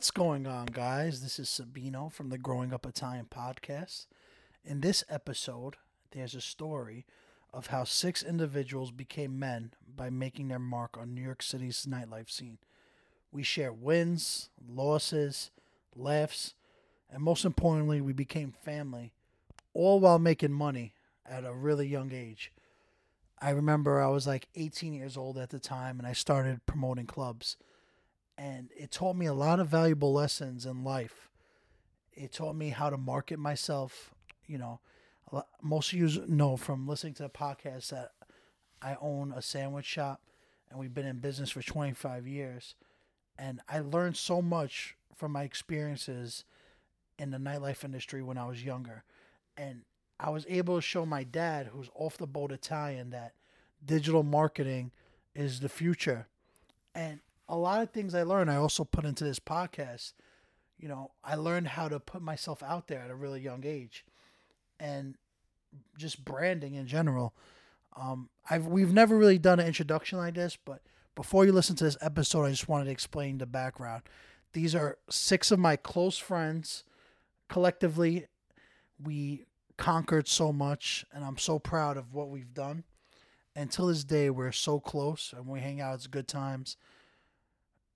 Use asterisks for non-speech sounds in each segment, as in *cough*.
What's going on, guys? This is Sabino from the Growing Up Italian podcast. In this episode, there's a story of how six individuals became men by making their mark on New York City's nightlife scene. We share wins, losses, laughs, and most importantly, we became family, all while making money at a really young age. I remember I was like 18 years old at the time and I started promoting clubs and it taught me a lot of valuable lessons in life. It taught me how to market myself. You know, lot- most of you know from listening to the podcast that I own a sandwich shop and we've been in business for 25 years. And I learned so much from my experiences in the nightlife industry when I was younger. And I was able to show my dad, who's off the boat Italian, that digital marketing is the future. And a lot of things I learned, I also put into this podcast. You know, I learned how to put myself out there at a really young age, and just branding in general. Um, I've we've never really done an introduction like this, but before you listen to this episode, I just wanted to explain the background. These are six of my close friends. Collectively, we conquered so much, and I'm so proud of what we've done. And till this day, we're so close, and we hang out. It's good times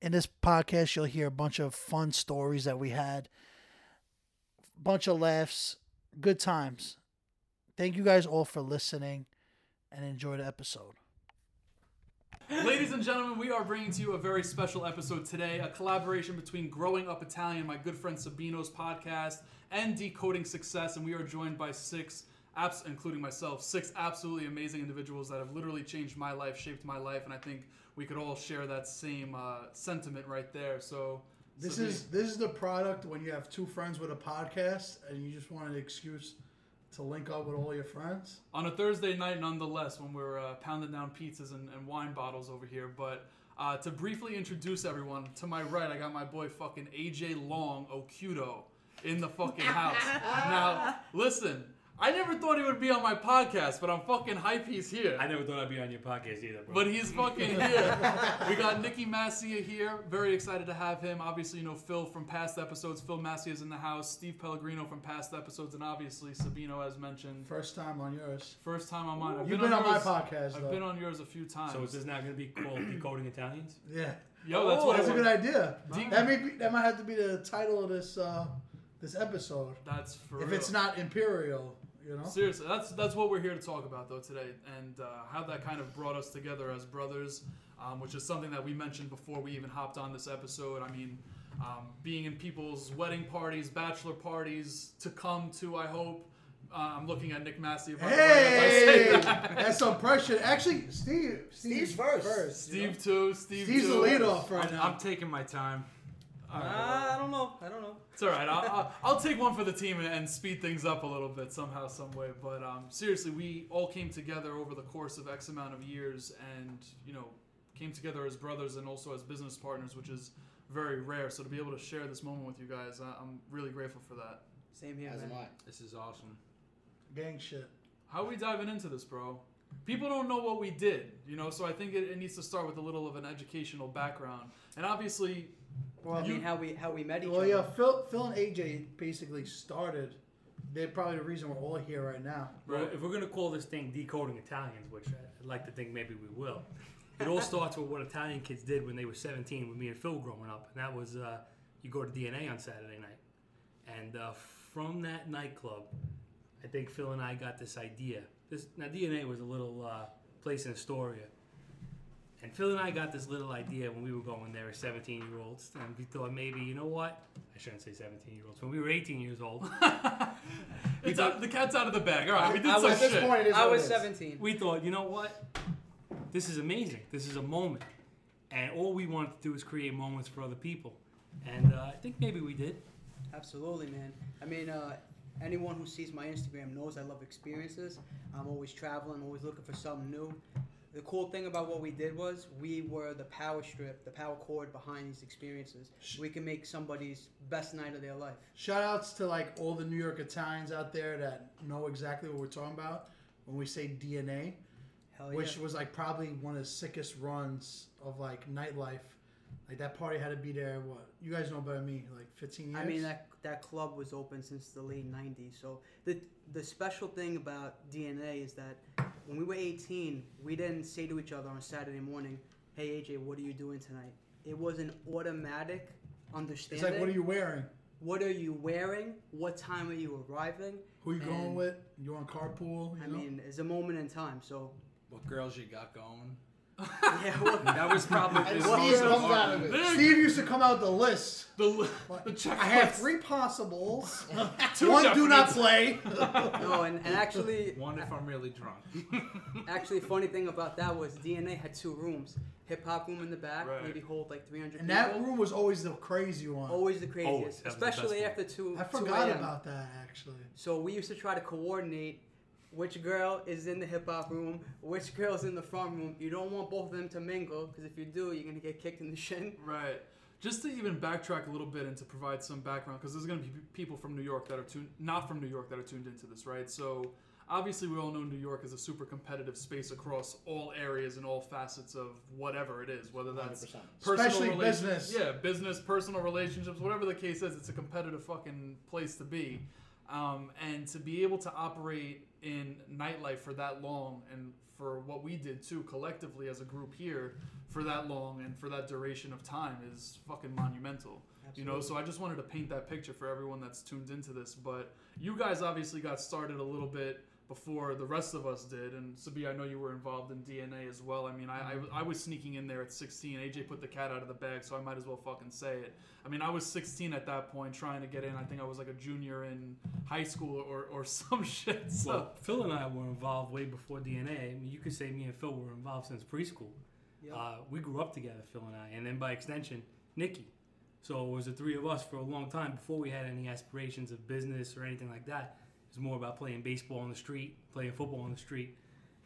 in this podcast you'll hear a bunch of fun stories that we had. Bunch of laughs good times. Thank you guys all for listening and enjoy the episode. Ladies and gentlemen, we are bringing to you a very special episode today, a collaboration between Growing Up Italian, my good friend Sabino's podcast, and Decoding Success, and we are joined by six, abs- including myself, six absolutely amazing individuals that have literally changed my life, shaped my life, and I think we could all share that same uh, sentiment right there. So this Sabi- is this is the product when you have two friends with a podcast and you just want an excuse to link up with all your friends on a Thursday night, nonetheless, when we're uh, pounding down pizzas and, and wine bottles over here. But uh, to briefly introduce everyone, to my right, I got my boy fucking AJ Long Okudo in the fucking house. *laughs* now, listen, I never thought he would be on my podcast, but I'm fucking hype he's here. I never thought I'd be on your podcast either, bro. But he's fucking here. *laughs* we got Nicky Massia here. Very excited to have him. Obviously, you know Phil from past episodes. Phil Massia's in the house. Steve Pellegrino from past episodes, and obviously Sabino, as mentioned. first time on yours First time I'm on. I've you've been, on my podcast I've though been on yours a few times. so is this now going to be called *clears throat* Decoding Italians? yeah Yo, that's oh, what that's I a good idea Deep- that may be, that might have to be the title of this uh this episode That's for if real. it's not imperial you know Seriously, that's that's what we're here to talk about though today, and uh, how that kind of brought us together as brothers, um, which is something that we mentioned before we even hopped on this episode. I mean, um, being in people's wedding parties, bachelor parties to come to. I hope. Uh, I'm looking at Nick Massey. by as I say Hey, that. that's some pressure. Actually, Steve, Steve's first. you know? Steve too. Steve Steve's too. the lead off right I'm, now. I'm taking my time. All right. Uh, I don't know. I don't know. It's all right. I'll, I'll, I'll take one for the team and, and speed things up a little bit somehow, some way. But um, seriously, we all came together over the course of X amount of years, and you know, came together as brothers and also as business partners, which is very rare. So to be able to share this moment with you guys, I, I'm really grateful for that. Same here, As man. am I. This is awesome. Gang shit. How are we diving into this, bro? People don't know what we did, you know. So I think it, it needs to start with a little of an educational background, and obviously, Well, I You- mean, how we how we met each Well, other. Well, yeah, Phil, Phil and AJ basically started. They're probably the reason we're all here right now. Well, if we're going to call this thing Decoding Italians, which I'd like to think maybe we will, it all *laughs* starts with what Italian kids did when they were 17 with me and Phil growing up. And that was uh, you go to DNA on Saturday night. And uh, from that nightclub, I think Phil and I got this idea. This Now, DNA was a little uh, place in Astoria. And Phil and I got this little idea when we were going there as 17 year olds. And we thought maybe, you know what? I shouldn't say 17 year olds. When we were 18 years old, *laughs* it's out, the cat's out of the bag. All right, we did I some was- At this shit. point, it is I was it is. 17. we thought, you know what? This is amazing. This is a moment. And all we wanted to do is create moments for other people. And uh, I think maybe we did. Absolutely, man. I mean, uh, anyone who sees my Instagram knows I love experiences. I'm always traveling, always looking for something new. The cool thing about what we did was we were the power strip, the power cord behind these experiences. We can make somebody's best night of their life. Shout outs to like all the New York Italians out there that know exactly what we're talking about when we say DNA, Hell yeah. which was like probably one of the sickest runs of like nightlife. Like that party had to be there. What you guys know better than me? Like 15 years. I mean that that club was open since the late '90s. So the the special thing about DNA is that when we were 18, we didn't say to each other on Saturday morning, "Hey AJ, what are you doing tonight?" It was an automatic understanding. it's like, what are you wearing? What are you wearing? What time are you arriving? Who are you going with? You on carpool? You I know? mean, it's a moment in time. So What girls you got going? Yeah, well, That was probably *laughs* And the Steve most comes out of it. Steve used to come out the list. The, Like, the checklist. I have three possibles. *laughs* Two *laughs* One do not definites. play. no, and, and actually, One if I'm really drunk. actually, funny thing about that was DNA had two rooms. Hip hop room in the back, Right. maybe hold like 300 And people. that room was always the crazy one. Always the craziest, Always. That was the best especially one. after two. I 2 forgot a.m. about that actually. So we used to try to coordinate which girl is in the hip hop room, which girl's in the front room. You don't want both of them to mingle because if you do, you're gonna get kicked in the shin. Right. Just to even backtrack a little bit and to provide some background, because there's going to be people from New York that are tuned, not from New York, that are tuned into this, right? So obviously, we all know New York is a super competitive space across all areas and all facets of whatever it is, whether that's 100%. personal Especially relation- business. Yeah, business, personal relationships, whatever the case is, it's a competitive fucking place to be. Um, and to be able to operate in nightlife for that long and for what we did too collectively as a group here for that long and for that duration of time is fucking monumental. You know, so I just wanted to paint that picture for everyone that's tuned into this. But you guys obviously got started a little bit before the rest of us did. And Sabi, I know you were involved in DNA as well. I mean, I, I, I was sneaking in there at 16. AJ put the cat out of the bag, so I might as well fucking say it. I mean, I was 16 at that point trying to get in. I think I was like a junior in high school or, or *laughs* some shit. So, Well, Phil and I were involved way before DNA. I mean, you could say me and Phil were involved since preschool. Yep. Uh, we grew up together, Phil and I, and then by extension, Nikki. So it was the three of us for a long time before we had any aspirations of business or anything like that. It was more about playing baseball on the street, playing football on the street.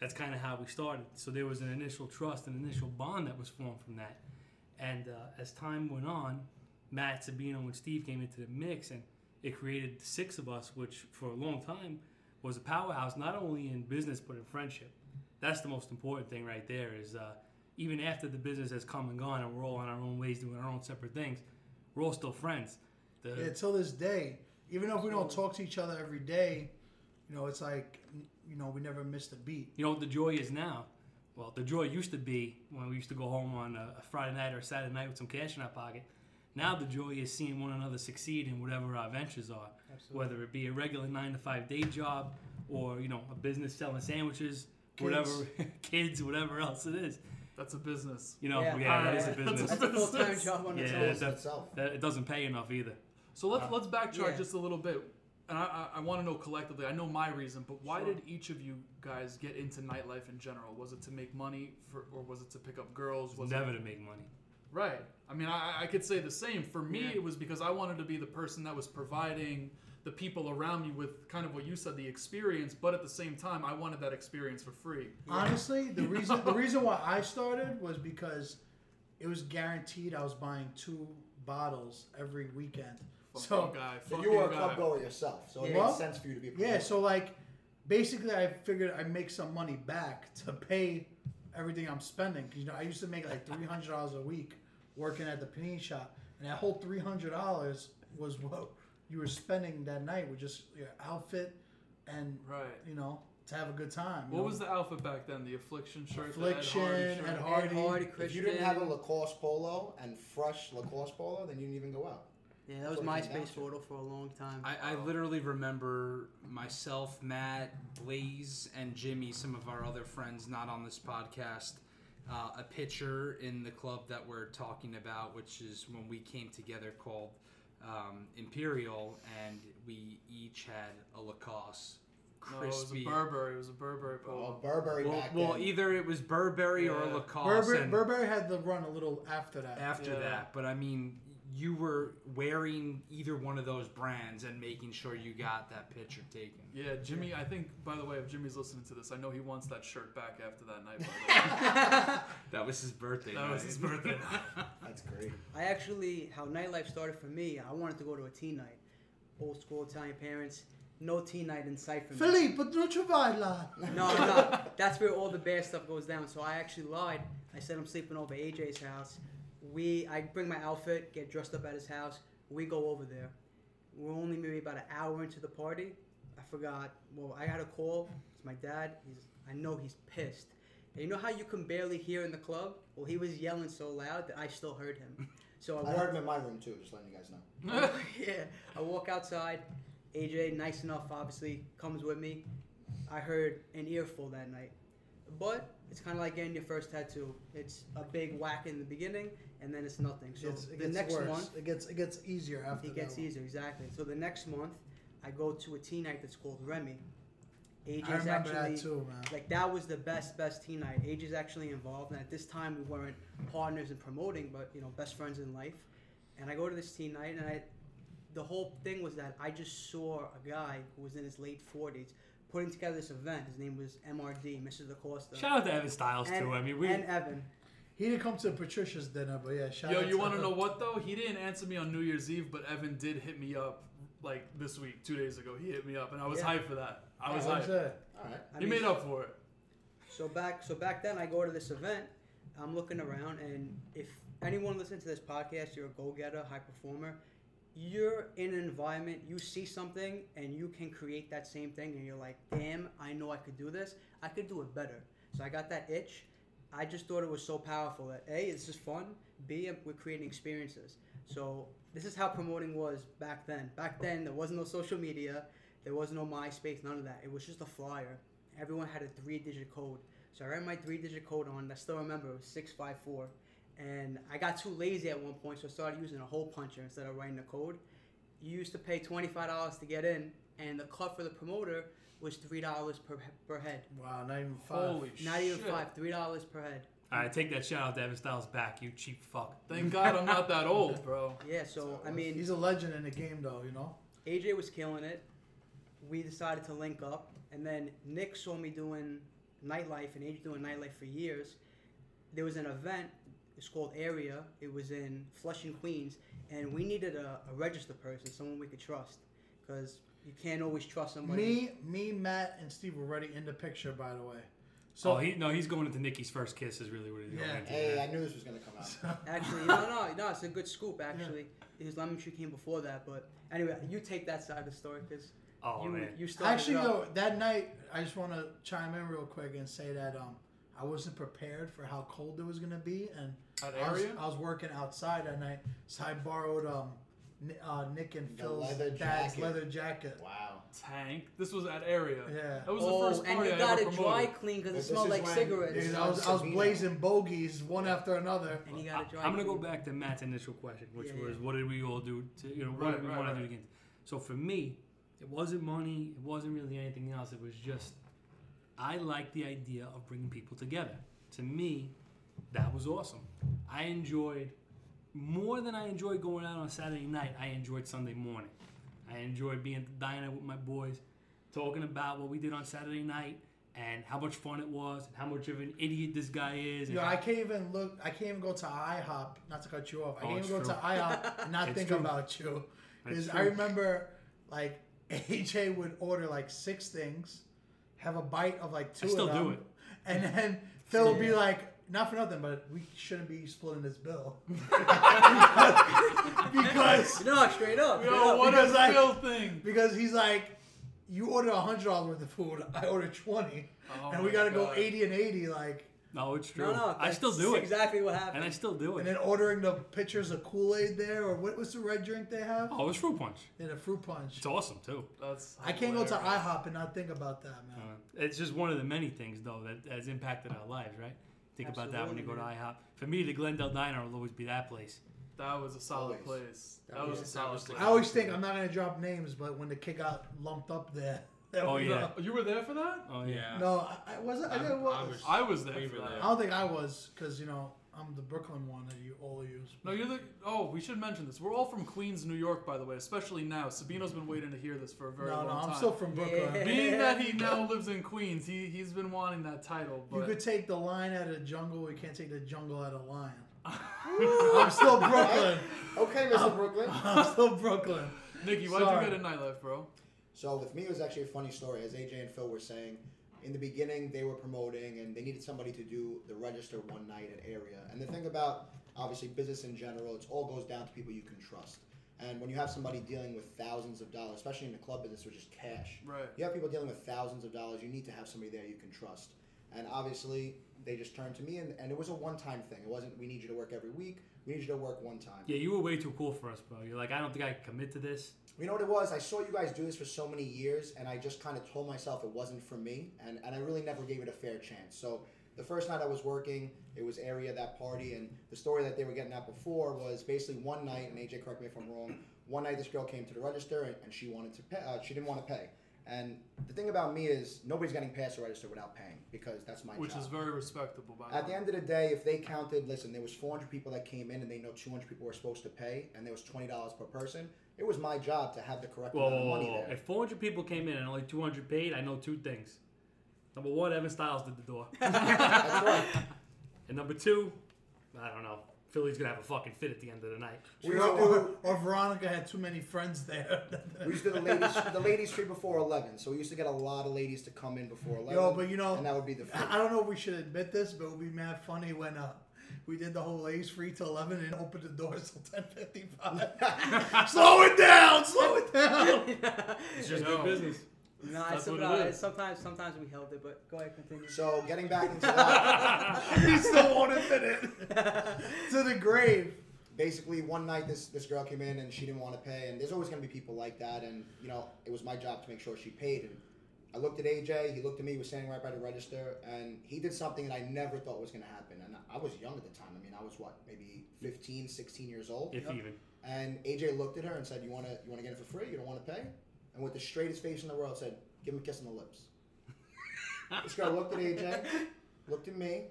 That's kind of how we started. So there was an initial trust, an initial bond that was formed from that. And uh, as time went on, Matt, Sabino, and Steve came into the mix, and it created six of us, which for a long time was a powerhouse, not only in business but in friendship. That's the most important thing right there. Is uh, even after the business has come and gone, and we're all on our own ways doing our own separate things, we're all still friends. The, Yeah, till this day, even though if we don't talk to each other every day, you know, it's like, you know, we never missed a beat. You know what the joy is now? Well, the joy used to be when we used to go home on a, a Friday night or a Saturday night with some cash in our pocket. Now the joy is seeing one another succeed in whatever our ventures are, Absolutely. whether it be a regular nine to five day job or you know a business selling sandwiches, Kids. whatever, *laughs* kids, whatever else it is. that's a business. You know, Yeah. yeah, that is a business. *laughs* That's a full time *laughs* job on its Yeah, own. that's- itself. that, it doesn't pay enough either. So let's Uh, let's backtrack yeah. just a little bit, and I, I, I want to know collectively. I know my reason, but why Sure. did each of you guys get into nightlife in general? Was it to make money, for, or was it to pick up girls? Was Never it to make money. right? I mean, I, I could say the same. For me, Yeah. it was because I wanted to be the person that was providing the people around me with kind of what you said, the experience, but at the same time, I wanted that experience for free. Honestly, the *laughs* reason the reason why I started was because it was guaranteed I was buying two bottles every weekend. Fuck So you guy, So fuck you were a guy. club goer yourself, so it Yeah. made sense for you to be. a yeah, so like basically I figured I'd make some money back to pay everything I'm spending. 'Cause, you know, I used to make like three hundred dollars a week working at the panini shop, and that whole three hundred dollars was what you were spending that night with just your outfit and Right. you know to have a good time. What know? was the outfit back then? The affliction shirt, Affliction, the Ed Hardy shirt? Ed Hardy. Hardy, if you didn't have a Lacoste polo and fresh Lacoste polo, then you didn't even go out. Yeah, that was That's what it came down MySpace to. photo for a long time. I, I literally remember myself, Matt, Blaze, and Jimmy, some of our other friends not on this podcast, uh, a picture in the club that we're talking about, which is when we came together called um, Imperial, and we each had a Lacoste No, it was a crispy. Burberry. It was a Burberry Well. Burberry well, back well then. either it was Burberry or Lacoste. Burberry, Burberry had the run a little after that. after Yeah. that. But I mean, you were wearing either one of those brands and making sure you got that picture taken. Yeah, Jimmy. I think. By the way, if Jimmy's listening to this, I know he wants that shirt back after that night. By the way. *laughs* That was his birthday. that was his birthday. *laughs* That's great. I actually, how nightlife started for me, I wanted to go to a teen night. Old school Italian parents, no teen night in sight for me. Filippo, non ci vai là. No, no, that's where all the bad stuff goes down. So I actually lied. I said I'm sleeping over AJ's house. We, I bring my outfit, get dressed up at his house. We go over there. We're only maybe about an hour into the party. I forgot. Well, I had a call. It's my dad. He's, I know he's pissed. And you know how you can barely hear in the club? Well, he was yelling so loud that I still heard him. So I I heard him in my room too. Just letting you guys know. *laughs* yeah, I walk outside. AJ, nice enough, obviously, comes with me. I heard an earful that night. But it's kind of like getting your first tattoo. It's a big whack in the beginning, and then it's nothing. So It's- it the next worse. month, It gets it gets easier after it gets one. easier, exactly. So the next month, I go to a teen night that's called Remy. AJ's I remember actually that too, man. like that was the best best teen night. Age is actually involved, and at this time we weren't partners in promoting, but you know best friends in life. And I go to this teen night, and I, the whole thing was that I just saw a guy who was in his late forties putting together this event. His name was MRD, Mr. DaCosta, Shout out to Evan Styles and, too. I mean, we and Evan. He didn't come to Patricia's dinner, but yeah, shout out. Yo, out you want to him. know what though? He didn't answer me on New Year's Eve, but Evan did hit me up like this week, two days ago. He hit me up, and I was Yeah. hyped for that. I was hyped. that? All right. I He mean, made up for it. So back, so back then, I go to this event. I'm looking around, and if anyone listens to this podcast, you're a go-getter, high performer. You're in an environment, you see something, and you can create that same thing, and you're like, "Damn, I know I could do this. I could do it better." So I got that itch. I just thought it was so powerful that a, it's just fun. B, we're creating experiences. So this is how promoting was back then. Back then, there was no social media, there was no MySpace, none of that. It was just a flyer. Everyone had a three-digit code. So I ran my three-digit code on. I still remember it was six five four. And I got too lazy at one point, so I started using a hole puncher instead of writing the code. You used to pay twenty-five dollars to get in, and the cut for the promoter was three dollars per per head. Wow, not even five. Holy Not even shit. five, three dollars per head. All right, take that shout out to Evan Styles back. You cheap fuck. Thank *laughs* God I'm not that old, bro. Yeah, so I mean, He's a legend in the game, though. You know. AJ was killing it. We decided to link up, and then Nick saw me doing nightlife, and AJ doing nightlife for years. There was an event. It's called Area. It was in Flushing, Queens, and we needed a, a register person, someone we could trust, because you can't always trust somebody. Me, me, Matt, and Steve were already in the picture, by the way. So So oh, he no, he's going into Nikki's first kiss. Is really what he's going Yeah. into. Hey, I knew this was gonna come out. *laughs* Actually, no, no, no. It's a good scoop. Actually, his lemon tree came before that, but anyway, you take that side of the story because oh you man, you actually, it though, that night, I just want to chime in real quick and say that um, I wasn't prepared for how cold it was gonna be, and At I was, area? I was working outside that night, so I borrowed um, uh, Nick and The Phil's leather dad's jacket. leather jacket. Wow. Tank. This was at area. Yeah. That was oh, the first and party you I got ever it dry promoted. clean because it This smelled is like when- cigarettes. Dude, I was, I was Sabino. blazing bogeys one after another. And you got it dry I'm gonna go clean. back to Matt's initial question, which Yeah, was, yeah. what did we all do to, you know, what Right, did we right, want to right. do again? So for me, it wasn't money. It wasn't really anything else. It was just, I liked the idea of bringing people together. To me, that was awesome. I enjoyed more than I enjoyed going out on Saturday night. I enjoyed Sunday morning. I enjoyed being at the diner with my boys, talking about what we did on Saturday night and how much fun it was, and how much of an idiot this guy is. Yo, I can't even look. I can't even go to IHOP. Not to cut you off. I Oh, can't even go true. to IHOP and not think true. about you. Because I remember, like *laughs* AJ would order like six things, have a bite of like two I still of them, do it. and then *laughs* Phil would be like, "Not for nothing, but we shouldn't be splitting this bill." *laughs* *laughs* because No, straight up. straight Yo, up. what because, a like- Phil thing. because he's like, "You ordered a hundred dollars worth of food. I ordered twenty, Oh and we got to go eighty and eighty, like." No, it's true. No, no. I still that's do it. Exactly what happened. And I still do it. And then ordering the pitchers of Kool Aid there, or what was the red drink they have? oh, it's fruit punch. And a fruit punch. It's awesome too. That's I can't go to. IHOP and not think about that, man. Uh, it's just one of the many things though that has impacted our lives, right? Think about that when you go to IHOP. For me, the Glendale Diner will always be that place. That was a solid Always. place. That, That was a solid was place. I always think I'm not gonna drop names, but when the kid got lumped up there, *laughs* Oh, was, yeah. uh, You were there for that? Oh yeah. Yeah. no, I, I wasn't. I, I'm- I was. was- I was there We for were that. there. I don't think I was, cause you know, I'm the Brooklyn one that you all use. No, you're the. Oh, we should mention this. We're all from Queens, New York, by the way. Especially now. Sabino's been waiting to hear this for a very long time. no, no, I'm still from Brooklyn. Yeah. *laughs* Being that he now lives in Queens, he he's been wanting that title. You could take the lion out of the jungle. You can't take the jungle out of the lion. *laughs* I'm still Brooklyn. Okay, Mr. Brooklyn. *laughs* I'm still Brooklyn. Nikki, why'd Sorry. you get a nightlife, bro? So with me, it was actually a funny story. As AJ and Phil were saying, in the beginning, they were promoting and they needed somebody to do the register one night at area. And the thing about obviously business in general, it all goes down to people you can trust. And when you have somebody dealing with thousands of dollars, especially in the club business, which is cash, Right. you have people dealing with thousands of dollars. You need to have somebody there you can trust. And obviously, they just turned to me, and, and it was a one-time thing. It wasn't we need you to work every week. We need you to work one time. Yeah, you were way too cool for us, bro. You're like, I don't think I can commit to this. You know what it was? I saw you guys do this for so many years, and I just kind of told myself it wasn't for me, and, and I really never gave it a fair chance. So the first night I was working, it was area that party, and the story that they were getting at before was basically one night, and AJ, correct me if I'm wrong. One night, this girl came to the register, and, and she wanted to pay. Uh, she didn't want to pay, and the thing about me is nobody's getting past the register without paying because that's my job. Which job. is very respectable, by At the the end of the day, if they counted, listen, there was 400 people that came in, and they know 200 people were supposed to pay, and there was $20 per person. It was my job to have the correct Whoa, amount of money there. If 400 people came in and only 200 paid, I know two things. Number one, Evan Styles did the door. *laughs* That's right. and number two, I don't know. Philly's gonna have a fucking fit at the end of the night. We or, used, to or, do, or Veronica had too many friends there. *laughs* we used to do the ladies the ladies free before eleven, so we used to get a lot of ladies to come in before eleven. Yo, but you know, and that would be the free. I don't know if we should admit this, but it would be mad funny when uh, we did the whole ladies free till 11 and opened the doors till 10.55. *laughs* slow it down, slow it down. It's just Yo. good business. *laughs* No, I That's still, what no, sometimes sometimes we held it, but go ahead, continue. So getting back into *laughs* that, *laughs* he still won't admit it. to the grave. basically one night this this girl came in and she didn't want to pay, and there's always gonna be people like that, and you know it was my job to make sure she paid. And I looked at AJ, he looked at me, he was standing right by the register, and he did something that I never thought was gonna happen. And I was young at the time. I mean, I was what, maybe 15, 16 years old. If even. And AJ looked at her and said, "You want to you want to get it for free? You don't want to pay?" And with the straightest face in the world, said, "Give him a kiss on the lips." *laughs* this girl looked at AJ, looked at me,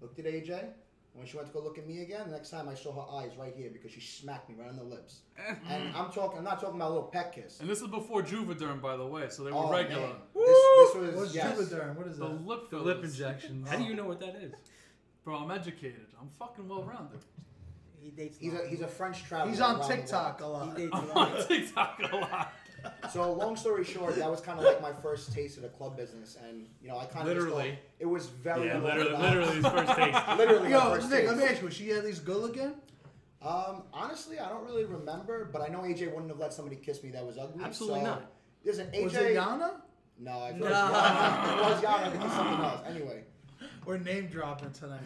looked at AJ. And when she went to go look at me again, the next time I saw her eyes right here because she smacked me right on the lips. and I'm talking, I'm not talking about a little peck kiss. And this is before Juvederm, by the way, so they were Oh, regular. man. This, this was What's yes. Juvederm? What is The that? lip The fillers. lip injections. How do you oh. know what that is? Bro, I'm educated. I'm fucking well rounded. he dates. He's lot. a he's a French traveler. He's on around the TikTok a lot. He dates a I'm lot. on *laughs* TikTok a lot. So long story short, that was kind of like my first taste of the club business, and you know I kind of Literally. it was very Yeah, literally, literally his first taste. *laughs* literally my Yo, first Nick, let me ask you, was she at least good looking? Um, honestly, I don't really remember, but I know AJ wouldn't have let somebody kiss me that was ugly. Absolutely so, not. Listen, AJ. Was it Yana? No, I No. feel like Yana. It was Yana. I think it's something else. Anyway, We're name dropping tonight.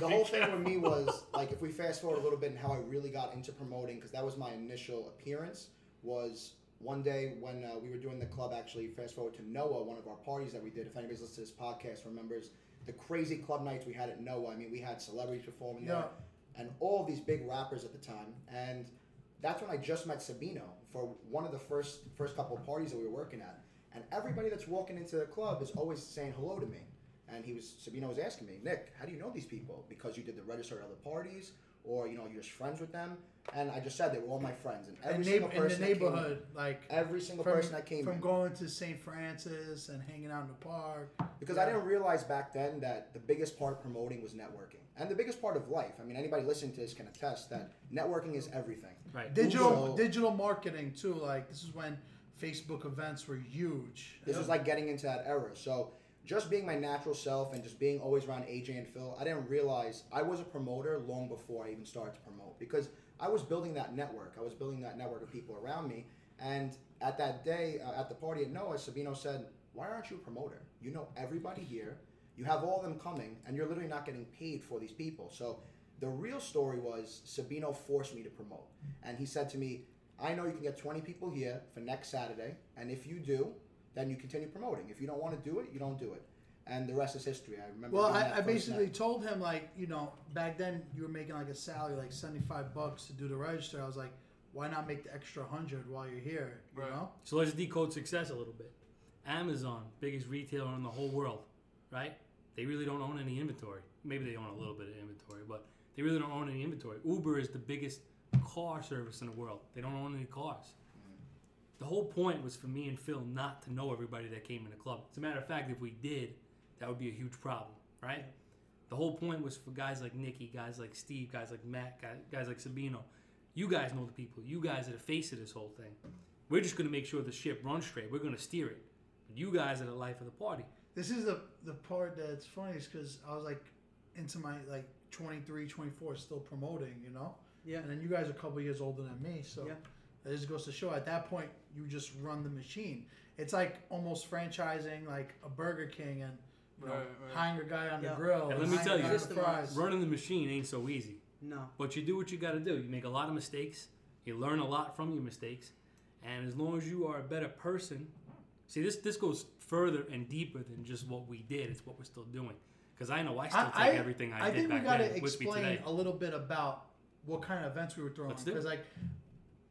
the whole thing with me was like, if we fast forward a little bit and how I really got into promoting, because that was my initial appearance, was one day when uh, we were doing the club. Actually, fast forward to Noah, one of our parties that we did. If anybody's listened to this podcast, remembers the crazy club nights we had at Noah. I mean, we had celebrities performing there. And all these big rappers at the time. And that's when I just met Sabino for one of the first first couple of parties that we were working at. And everybody that's walking into the club is always saying hello to me. And he was Sabino was asking me, Nick, how do you know these people? Because you did the register at other parties, or you know you're just friends with them. And I just said they were all my friends. And every And single neighbor, in the person that came in- neighborhood, like every single from, person that came from in. going to St. Francis and hanging out in the park. Because I didn't realize back then that the biggest part of promoting was networking. And the biggest part of life. I mean, anybody listening to this can attest that networking is everything. Right. Digital So- digital marketing too. Like this is when Facebook events were huge. This is like getting into that era. So just being my natural self and just being always around AJ and Phil, I didn't realize I was a promoter long before I even started to promote because I was building that network. I was building that network of people around me. And at that day, uh, at the party at Noah, Sabino said, "Why aren't you a promoter? You know everybody here. You have all them coming, and you're literally not getting paid for these people." So the real story was Sabino forced me to promote, and he said to me, "I know you can get 20 people here for next Saturday, and if you do, then you continue promoting. If you don't want to do it, you don't do it." And the rest is history. I remember. Well, I, I basically night. told him like, you know, back then you were making like a salary like seventy five bucks to do the register. I was like, why not make the extra hundred while you're here? You Right. know? So let's decode success a little bit. Amazon, biggest retailer in the whole world, right? They really don't own any inventory. Maybe they own a little bit of inventory, but They really don't own any inventory. Uber is the biggest car service in the world. They don't own any cars. The whole point was for me and Phil not to know everybody that came in the club. As a matter of fact, if we did, that would be a huge problem, right? The whole point was for guys like Nicky, guys like Steve, guys like Matt, guys, guys like Sabino. You guys know the people. You guys are the face of this whole thing. We're just going to make sure the ship runs straight. We're going to steer it. But you guys are the life of the party. This is the the part that's funny is because I was like into my like 23, 24, still promoting, you know. Yeah. And then you guys are a couple years older than me, so Yeah. it just goes to show. At that point, you just run the machine. It's like almost franchising like a Burger King and you know, Right, right. hiring a guy on Yeah. the grill. And let me tell you, guy for fries. Running the machine ain't so easy. No. But you do what you got to do. You make a lot of mistakes. You learn a lot from your mistakes, and as long as you are a better person, see this this goes further and deeper than just what we did. It's what we're still doing. Because I know I still take everything I, I did think we back got then to with me explain today. a little bit about what kind of events we were throwing. Let's do. Because like,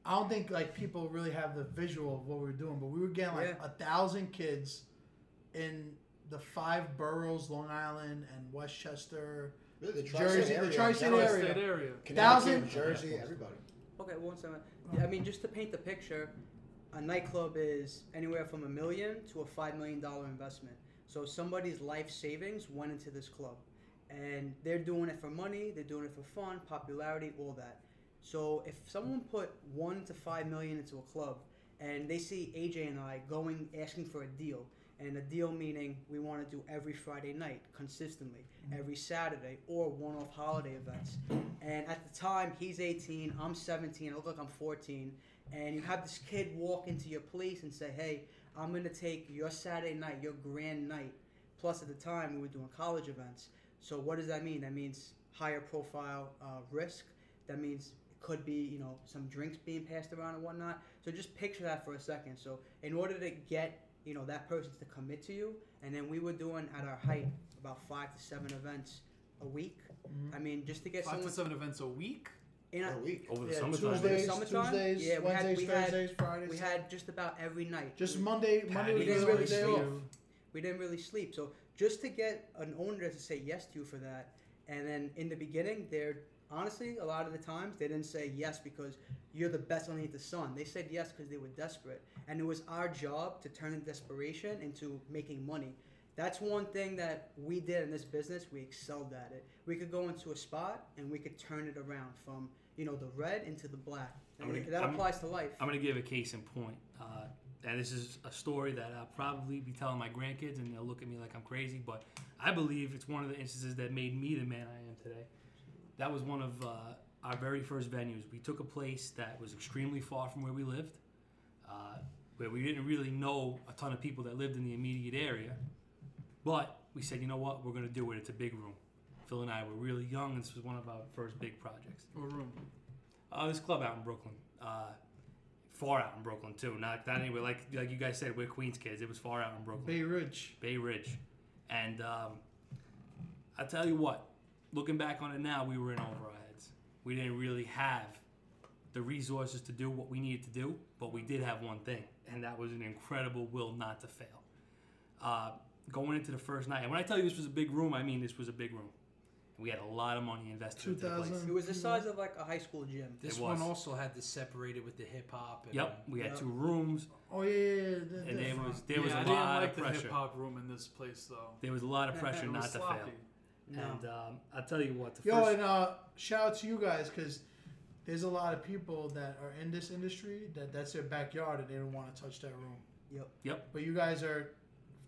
I don't think like people really have the visual of what we were doing, but we were getting like Yeah. a thousand kids in the five boroughs, Long Island and Westchester. Really, the Jersey- tri-state the area. tri-state area. Area. Thousand- Jersey, everybody. Okay, one second. I mean, just to paint the picture, a nightclub is anywhere from a million to a five million dollar investment. So somebody's life savings went into this club, and they're doing it for money. They're doing it for fun, popularity, all that. So if someone put one to five million into a club, and they see AJ and I going asking for a deal, and a deal meaning we want to do every Friday night consistently, every Saturday, or one-off holiday events. And at the time, he's 18, I'm 17, I look like I'm 14, and you have this kid walk into your place and say, "Hey, I'm gonna take your Saturday night, your grand night." Plus, at the time, we were doing college events. So what does that mean? That means higher profile uh, risk. That means could be you know some drinks being passed around and whatnot. So just picture that for a second. So in order to get you know that person to commit to you, and then we were doing at our height about five to seven events a week. Mhm. I mean, just to get Five to seven events a week. in a, a week. Over the Yeah, summertime. Tuesdays, Summertime? Tuesdays, Yeah, we had- Wednesdays, we had- Fridays. we had just about every night. just we, Monday. Monday was didn't really sleep. off. we didn't really sleep. So just to get an owner to say yes to you for that, and then in the beginning, they're honestly a lot of the times they didn't say yes because you're the best underneath the sun. They said yes because they were desperate, and it was our job to turn in desperation into making money. That's one thing that we did in this business. We excelled at it. We could go into a spot and we could turn it around from you know the red into the black. Gonna- that I'm- applies to life. I'm going to give a case in point. Uh, and this is a story that I'll probably be telling my grandkids, and they'll look at me like I'm crazy. But I believe it's one of the instances that made me the man I am today. That was one of uh, our very first venues. We took a place that was extremely far from where we lived, uh, where we didn't really know a ton of people that lived in the immediate area. But we said, you know what, we're going to do it. It's a big room. Phil and I were really young, and this was one of our first big projects. Or room. Uh, this club out in Brooklyn, uh, far out in Brooklyn too. Not not anywhere like like you guys said. We're Queens kids. It was far out in Brooklyn, Bay Ridge. Bay Ridge, and um, I tell you what, looking back on it now, we were in over our heads. We didn't really have the resources to do what we needed to do, but we did have one thing, and that was an incredible will not to fail. Uh, going into the first night, and when I tell you this was a big room, I mean this was a big room. We had a lot of money invested into the place. 2000. it was the size of like a high school gym. This one also had this separated with the hip hop. and- Yep, we had Yep. two rooms, Oh yeah, yeah, yeah. the- and the- there was there was yeah, a I didn't lot like of the hip hop room in this place though. There was a lot of *laughs* pressure not was to fail. No. And um, I'll tell you what, the Yo, first and uh, shout out to you guys because there's a lot of people that are in this industry that that's their backyard and they don't want to touch that room. Yep. Yep. But you guys are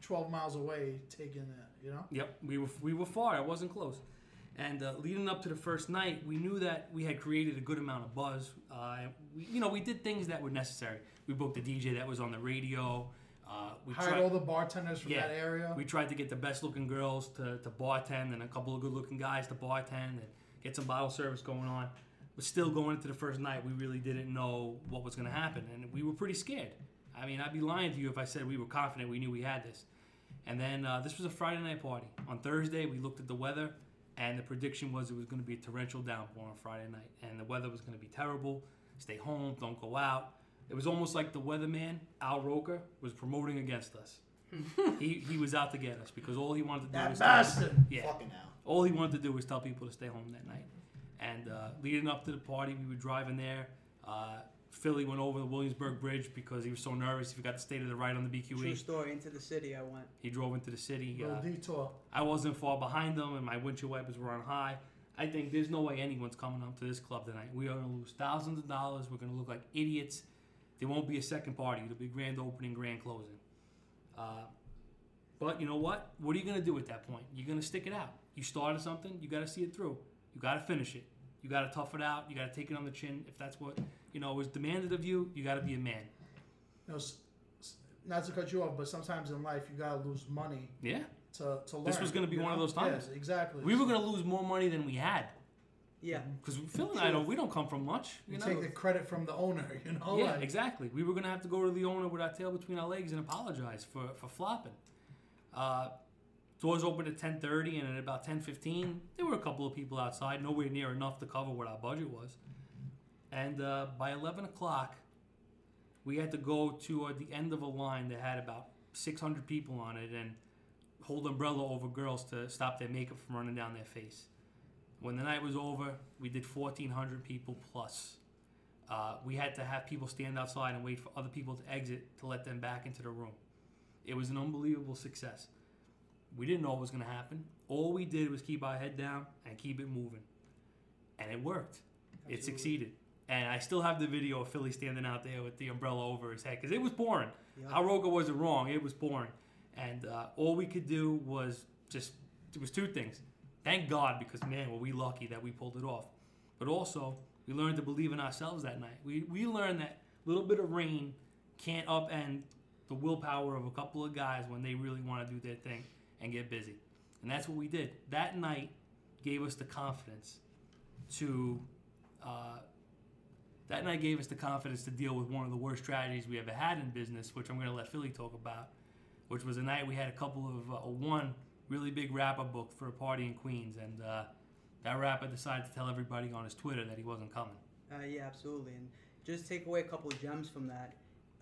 12 miles away taking that, you know? Yep, we were we were far. It wasn't close. And uh, leading up to the first night, we knew that we had created a good amount of buzz. Uh, we, you know, we did things that were necessary. We booked a DJ that was on the radio. Uh, we Hired tried, all the bartenders from Yeah. that area. we tried to get the best looking girls to, to bartend and a couple of good looking guys to bartend and get some bottle service going on. But still, going into the first night, we really didn't know what was going to happen, and we were pretty scared. I mean, I'd be lying to you if I said we were confident we knew we had this. And then uh, this was a Friday night party. On Thursday, we looked at the weather, and the prediction was it was going to be a torrential downpour on Friday night, and the weather was going to be terrible. Stay home, don't go out. It was almost like the weatherman, Al Roker, was promoting against us. he, he was out to get us because all he wanted to do that was bastard. yeah, Fucking hell. all he wanted to do was tell people to stay home that night. And uh, leading up to the party, we were driving there. Uh, Philly went over the Williamsburg Bridge because he was so nervous. He forgot to stay to the right on the BQE. True BQE. story. Into the city, I went. He drove into the city. Little Uh, detour. I wasn't far behind them, and my windshield wipers were on high. I think there's no way anyone's coming up to this club tonight. We are going to lose thousands of dollars. We're going to look like idiots. There won't be a second party. It'll be grand opening, grand closing. Uh, but you know what? What are you going to do at that point? You're going to stick it out. You started something, you got to see it through. You got to finish it. You got to tough it out. You got to take it on the chin. If that's what you know was demanded of you, you got to be a man. You know, not to cut you off, but sometimes in life you gotta lose money Yeah. to to learn. This was gonna be you one of those times. Yes, exactly. We were going to lose more money than we had Yeah. because Phil and I don't. We don't come from much. You You know. take the credit from the owner. You know. yeah, like, exactly. We were gonna have to go to the owner with our tail between our legs and apologize for, for flopping. Uh, doors opened at ten thirty, and at about ten fifteen, there were a couple of people outside, nowhere near enough to cover what our budget was. And uh, by eleven o'clock, we had to go to uh, the end of a line that had about six hundred people on it, and hold umbrella over girls to stop their makeup from running down their face. When the night was over, we did fourteen hundred people plus. Uh, we had to have people stand outside and wait for other people to exit to let them back into the room. It was an unbelievable success. We didn't know what was going to happen. All we did was keep our head down and keep it moving. And it worked. It succeeded. And I still have the video of Philly standing out there with the umbrella over his head because it was pouring. Yeah. Al Roker wasn't wrong. It was pouring. And uh, all we could do was just, it was two things. Thank God because, man, were we lucky that we pulled it off. But also, we learned to believe in ourselves that night. We, we learned that a little bit of rain can't upend the willpower of a couple of guys when they really want to do their thing and get busy. And that's what we did. That night gave us the confidence to. Uh, that night gave us the confidence to deal with one of the worst tragedies we ever had in business, which I'm going to let Philly talk about. Which was a night we had a couple of uh, one really big rapper booked for a party in Queens, and uh, that rapper decided to tell everybody on his Twitter that he wasn't coming. Uh, yeah, absolutely. And just take away a couple of gems from that.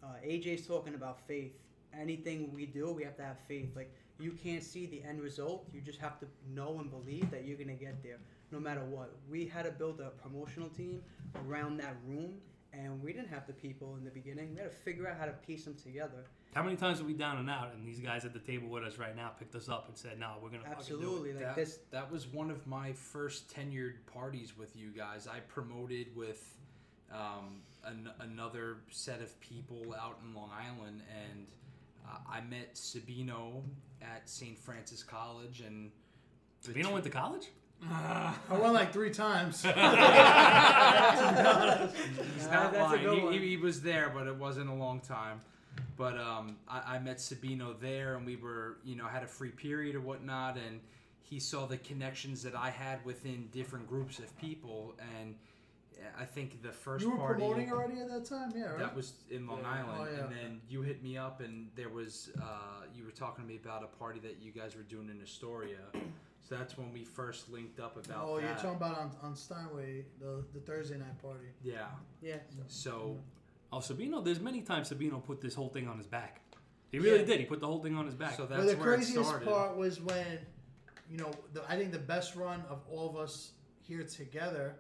Uh, AJ's talking about faith. Anything we do, we have to have faith. Like you can't see the end result. You just have to know and believe that you're gonna get there, no matter what. We had to build a promotional team around that room, and we didn't have the people in the beginning. We had to figure out how to piece them together. How many times are we down and out, and these guys at the table with us right now picked us up and said, "No, we're gonna fucking do it." Absolutely, like that, this. that was one of my first tenured parties with you guys. I promoted with um, an, another set of people out in Long Island, and uh, I met Sabino at St. Francis College, and Sabino You two- went to college? *laughs* I went like three times. *laughs* He's not that's a lying. He, one. he, he was there, but it wasn't a long time. But um, I, I met Sabino there, and we were, you know, had a free period or whatnot, and he saw the connections that I had within different groups of people, and I think the first you were party promoting already at that time, yeah, right? that was in Long Yeah. Island, Oh, yeah. and then you hit me up, and there was uh, you were talking to me about a party that you guys were doing in Astoria. So that's when we first linked up about oh, that. you're talking about on, on Steinway, the, the Thursday night party. yeah. Yeah. So Oh, Sabino. There's many times Sabino put this whole thing on his back. He really Yeah. did. He put the whole thing on his back. so But that's the where it craziest started. part was when, you know, the, I think the best run of all of us here together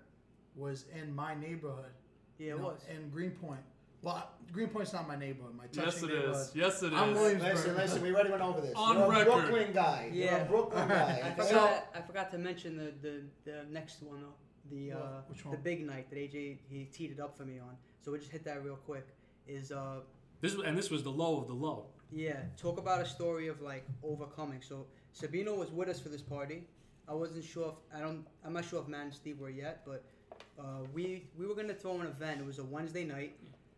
was in my neighborhood. Yeah, you it know, was. in Greenpoint. Well, Greenpoint's not my neighborhood. My touching Yes, it neighborhood. is. Yes, it I'm is. Williamsburg. Listen, listen, we already went over this. On You're record. a Brooklyn guy. You're Yeah. a Brooklyn *laughs* guy. I okay? forgot. I forgot to mention the the, the next one though. The uh, What? Which the big night that AJ he teed it up for me on. So we just hit that real quick. Is uh this and this was the low of the low. yeah talk about a story of like overcoming. So Sabino was with us for this party. I wasn't sure if I don't I'm not sure if Matt and Steve were yet, but uh, we we were gonna throw an event. It was a Wednesday night.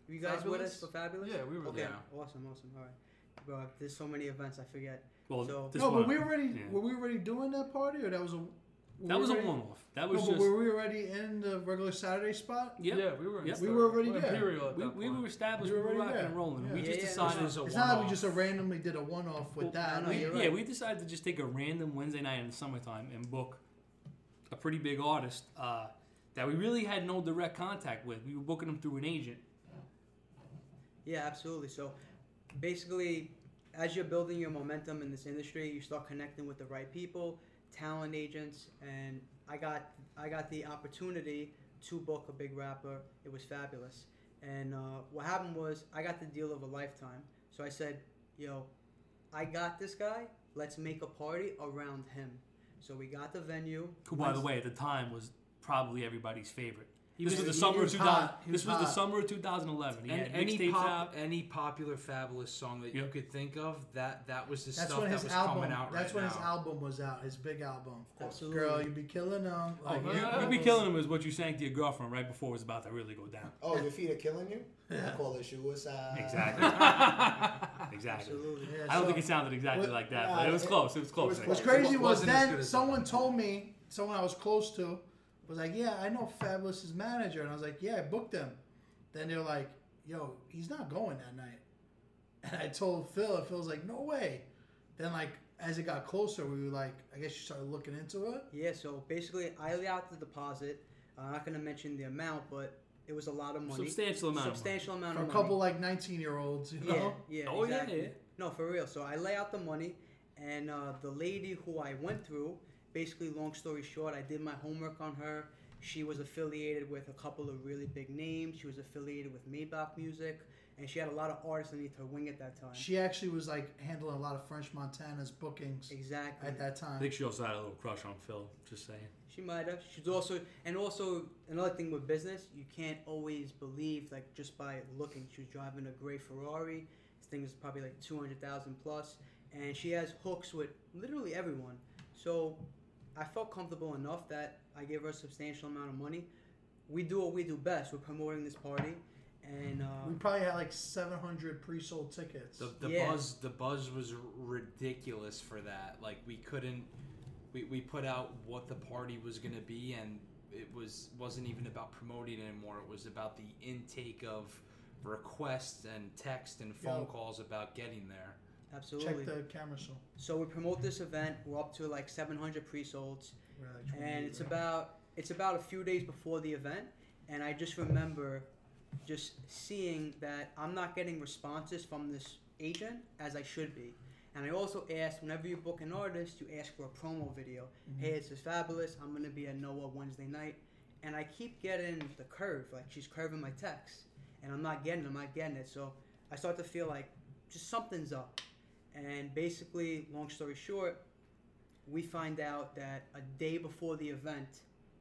Were you guys with us Fabolous? for Fabolous? Yeah, we were Okay, there. awesome, awesome. All right, bro. There's so many events I forget. Well, So- this no, but we already yeah. were we already doing that party, or that was a that we was a already- one-off. That No, was but just. were we already in the regular Saturday spot? Yep. Yeah, we were. in Yep. We were already we're there. Imperial at we, that we point. were established. We We were were already rocking there. and rolling. Yeah. We Yeah, just yeah, decided. This was a It's not like we one-off. just randomly did a one-off with Well, that. I know, We- you're Yeah, we decided to just take a random Wednesday night in the summertime and book a pretty big artist uh, that we really had no direct contact with. We were booking them through an agent. Yeah, absolutely. So basically, as you're building your momentum in this industry, you start connecting with the right people, talent agents, and I got I got the opportunity to book a big rapper. It was Fabolous. And uh, what happened was I got the deal of a lifetime. So I said, "Yo, I got this guy. Let's make a party around him." So we got the venue. Who, by the way, at the time was probably everybody's favorite. He this was- was the he- summer of was 2000. hot. This was was the summer of 2011. He And had any pop, out. any popular Fabolous song that you could think of, that that was the That's stuff that was album. coming out that's right when now. his album was out. His big album. Absolutely. Girl, you be killing them. Oh, you, yeah. you be killing him is what you sang to your girlfriend right before it was about to really go down. Oh, your feet are killing you? Yeah. I call it suicide. Exactly. *laughs* exactly. Absolutely. Yeah, I don't so- think it sounded exactly What- like that, nah, but it was it- close. It was close. What's crazy was wasn't as good then someone told me, someone I was close to, was like, "Yeah, I know Fabolous's manager," and I was like, "Yeah, I booked him." Then they're like, "Yo, he's not going that night," *laughs* and I told Phil, and Phil's like, "No way." Then like as it got closer, we were like, I guess you started looking into it. Yeah, so basically, I laid out the deposit. I'm not going to mention the amount, but it was a lot of money. Substantial amount. Substantial amount For a of money. couple like 19 year olds, you Yeah, know. yeah. Oh, yeah, exactly. yeah. No, for real. So I lay out the money, and uh, the lady who I went through, basically, long story short, I did my homework on her. She was affiliated with a couple of really big names. She was affiliated with Maybach Music, and she had a lot of artists underneath her wing at that time. She actually was like handling a lot of French Montana's bookings exactly. at that time, I think she also had a little crush on Phil. Just saying. She might have. She's also, and also another thing with business, you can't always believe like just by looking. She was driving a gray Ferrari. This thing is probably like two hundred thousand plus, and she has hooks with literally everyone. So I felt comfortable enough that I gave her a substantial amount of money. We do what we do best. We're promoting this party, and uh, We probably had like 700 pre-sold tickets. The, the Yeah. buzz the buzz was ridiculous for that. Like we couldn't we, we put out what the party was gonna be and it was wasn't even about promoting anymore. It was about the intake of requests and text and phone Yo. calls about getting there. Absolutely. Check the camera so. So we promote this event. We're up to like seven hundred pre-solds. like and it's right? about it's about a few days before the event and i just remember just seeing that i'm not getting responses from this agent as i should be and i also asked whenever you book an artist you ask for a promo video Mm-hmm. hey this is Fabolous i'm going to be at noah wednesday night and i keep getting the curve like she's curving my text and i'm not getting it i'm not getting it so i start to feel like just something's up and basically long story short we find out that a day before the event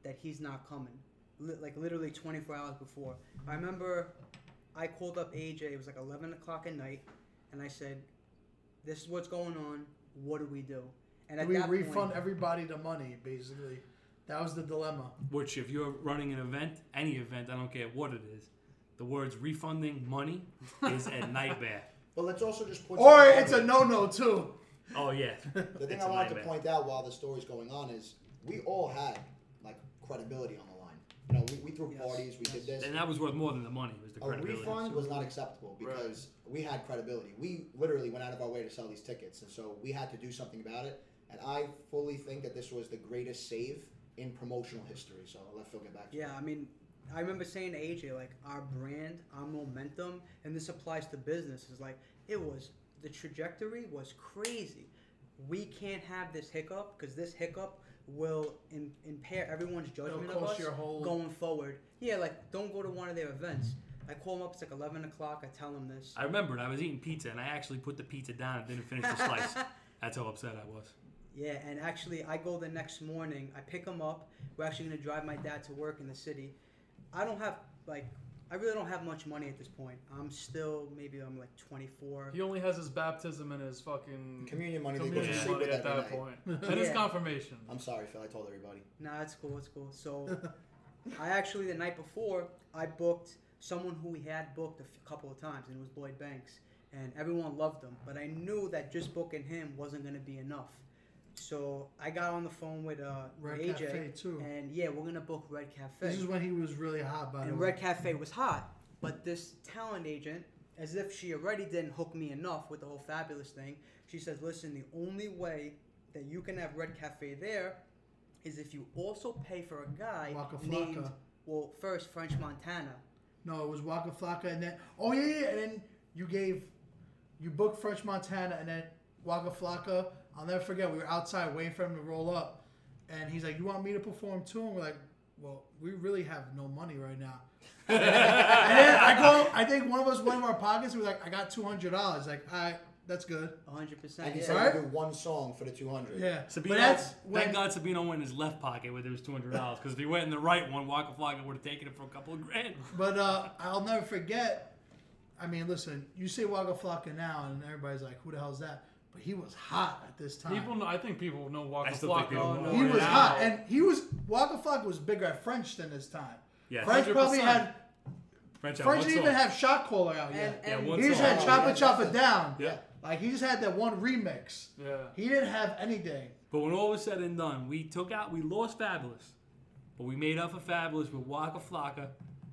that he's not coming Li- like literally 24 hours before i remember i called up aj it was like 11 o'clock at night and i said this is what's going on what do we do and Do at we that refund point, everybody the money? Basically, that was the dilemma. Which, if you're running an event, any event, I don't care what it is, the words refunding money is a *laughs* nightmare. But let's also just put. Or something it's a no-no too. Oh yeah. *laughs* The thing It's I a wanted to nightmare. point out while the story's going on is we all had like credibility on the line. You know, we, we threw Yes, parties, we did yes. this. And that was worth more than the money. Was the A credibility. refund was not acceptable because we had credibility. We literally went out of our way to sell these tickets, and so we had to do something about it. And I fully think that this was the greatest save in promotional history. So I'll let Phil get back to yeah it. i mean i remember saying to aj like our brand our momentum and this applies to business is like it was the trajectory was crazy we can't have this hiccup because this hiccup will in, impair everyone's judgment of us your whole- going forward. Yeah, like don't go to one of their events. I call them up. It's like eleven o'clock. I tell them this. I remembered I was eating pizza and I actually put the pizza down and didn't finish the slice. *laughs* That's how upset I was. Yeah, and actually, I go the next morning. I pick him up. We're actually gonna drive my dad to work in the city. I don't have like, I really don't have much money at this point. I'm still maybe I'm like 24. He only has his baptism and his fucking Communion money, they go to communion sleep money at every that night. point, *laughs* and his confirmation. I'm sorry, Phil. I told everybody. Nah, it's cool. It's cool. So, *laughs* I actually the night before I booked someone who we had booked a f- couple of times, and it was Lloyd Banks, and everyone loved him. But I knew that just booking him wasn't gonna be enough. So I got on the phone with uh Red with AJ, Cafe too. and yeah, we're gonna book Red Cafe. This is when he was really hot, by the and way. Red Cafe was hot, but this talent agent, as if she already didn't hook me enough with the whole Fabolous thing, she says, "Listen, the only way that you can have Red Cafe there is if you also pay for a guy Waka named well, first French Montana. No, it was Waka Flocka, and then oh yeah, yeah, and then you gave, you booked French Montana, and then Waka Flocka. I'll never forget. We were outside waiting for him to roll up, and he's like, "You want me to perform too?" And we're like, "Well, we really have no money right now." *laughs* and then I go, I think one of us went in our pockets. and we're like, "I got two hundred dollars." Like, all right, that's good. 100%. And he said Right? he'd do one song for the 200. Yeah, Sabino, but that's when thank God Sabino went in his left pocket where there was two hundred dollars. Because if he went in the right one, Waka Flocka would have taken it for a couple of grand. But uh, I'll never forget. I mean, listen, you say Waka Flocka now, and everybody's like, "Who the hell's that?" But he was hot at this time. People, know, I think people know Waka I still Flocka. people know. more he was now. hot, and he was Waka Flocka was bigger at French than his time. Yeah, French probably 100%. had French, French didn't even song. have shot caller out yet. Yeah, and one He just song. had Oh, Chopper yeah, Chopper. Down. Yeah. Like he just had that one remix. Yeah. He didn't have anything. But when all was said and done, we took out, we lost Fabolous, but we made up for Fabolous with Waka Flocka,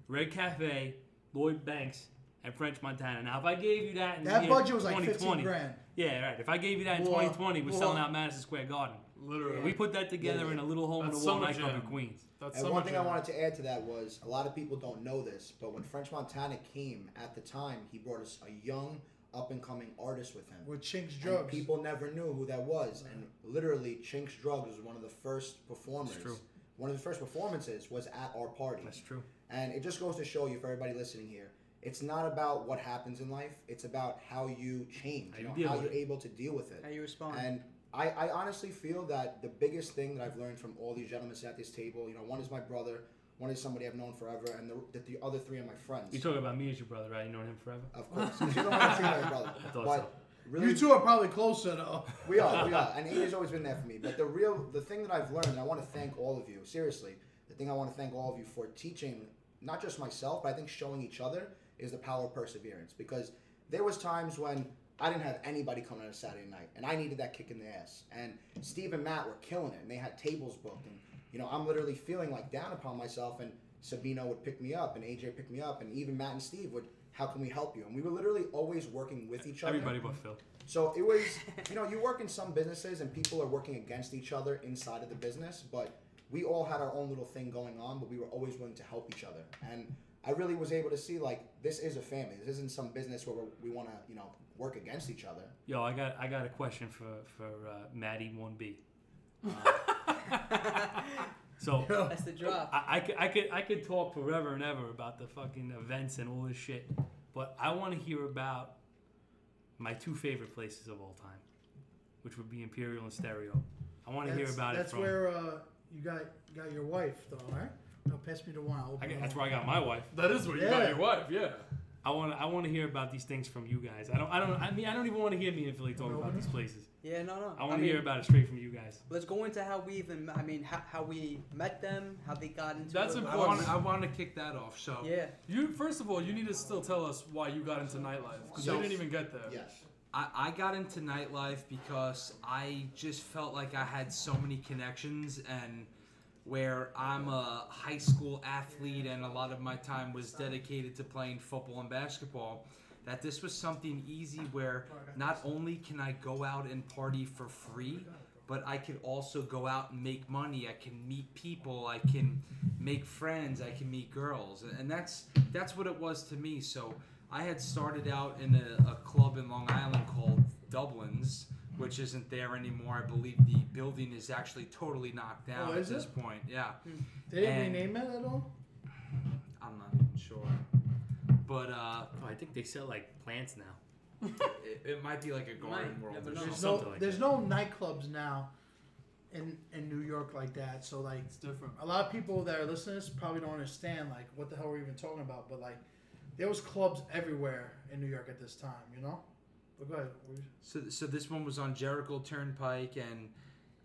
Red Cafe, Lloyd Banks, and French Montana. Now, if I gave you that in That the year budget was like fifteen grand. Yeah, right. If I gave you that in Well, 2020, we're well, selling out Madison Square Garden. Literally. We put that together Yeah. in a little hole in That's the wall Summer nightclub in Jam. Queens. That's And so one much thing I of wanted to add to that was a lot of people don't know this, but when French Montana came at the time, he brought us a young, up and coming artist with him. With Chinx And Drugz. people never knew who that was, and literally, Chinx Drugz was one of the first performers. true. One of the first performances was at our party. That's true. And it just goes to show you, for everybody listening here, it's not about what happens in life. It's about how you change, How you you know, how you're it. able to deal with it. how you respond. And I, I honestly feel that the biggest thing that I've learned from all these gentlemen at this table, you know, one is my brother, one is somebody I've known forever, and the, the, the other three are my friends. You talk about me as your brother, right? You known him forever? of course, you don't want to see my brother. *laughs* I thought but so. really, you two are probably closer though. *laughs* we are, we are, and Amy's always been there for me. But the real, the thing that I've learned, and I want to thank all of you, seriously, the thing I want to thank all of you for teaching, not just myself, but I think showing each other, is the power of perseverance. Because there was times when I didn't have anybody coming on a Saturday night, and I needed that kick in the ass. And Steve and Matt were killing it, and they had tables booked, and you know, I'm literally feeling like down upon myself, and Sabino would pick me up, and AJ pick me up, and even Matt and Steve would. How can we help you? And we were literally always working with each other. Everybody but Phil. So it was, you know, you work in some businesses and people are working against each other inside of the business, but we all had our own little thing going on, but we were always willing to help each other. And I really was able to see like this is a family. This isn't some business where we want to, you know, work against each other. Yo, I got I got a question for for uh, Maddie One B. *laughs* So That's the drop. I, I, could, I could I could talk forever and ever about the fucking events and all this shit, but I want to hear about my two favorite places of all time, which would be Imperial and Stereo. I want to hear That's- about it That's where uh, you got you got your wife though, right? No, pass me the one. I'll I open got, it that's where I got my wife. That is where you Yeah. got your wife, yeah. I want I want to hear about these things from you guys. I don't I don't I mean I don't even want to hear me and Philly talk about these places. Yeah, no, no. I want to mean, hear about it straight from you guys. Let's go into how we even. I mean, how, how we met them, how they got into. That's it. I important. want I want to kick that off. So Yeah. You first of all, you need to still tell us why you got into nightlife because So- you didn't even get there. Yes. I, I got into nightlife because I just felt like I had so many connections and where I'm a high school athlete and a lot of my time was dedicated to playing football and basketball that this was something easy where not only can I go out and party for free but I could also go out and make money. I can meet people. I can make friends. I can meet girls. And that's that's what it was to me. So I had started out in a, a club in Long Island called Dublin's, which isn't there anymore. I believe the building is actually totally knocked down Oh, at is this it? point. Yeah, They didn't and- rename it at all. I'm not even sure. But uh, Oh, I think they sell like plants now. *laughs* it, it might be like a garden Might, world never or There's no like there's no nightclubs now in in New York like that. So like It's different. a lot of people that are listening to this probably don't understand like what the hell we're even talking about. But like there was clubs everywhere in New York at this time. You know. But go ahead. So, so this one was on Jericho Turnpike, and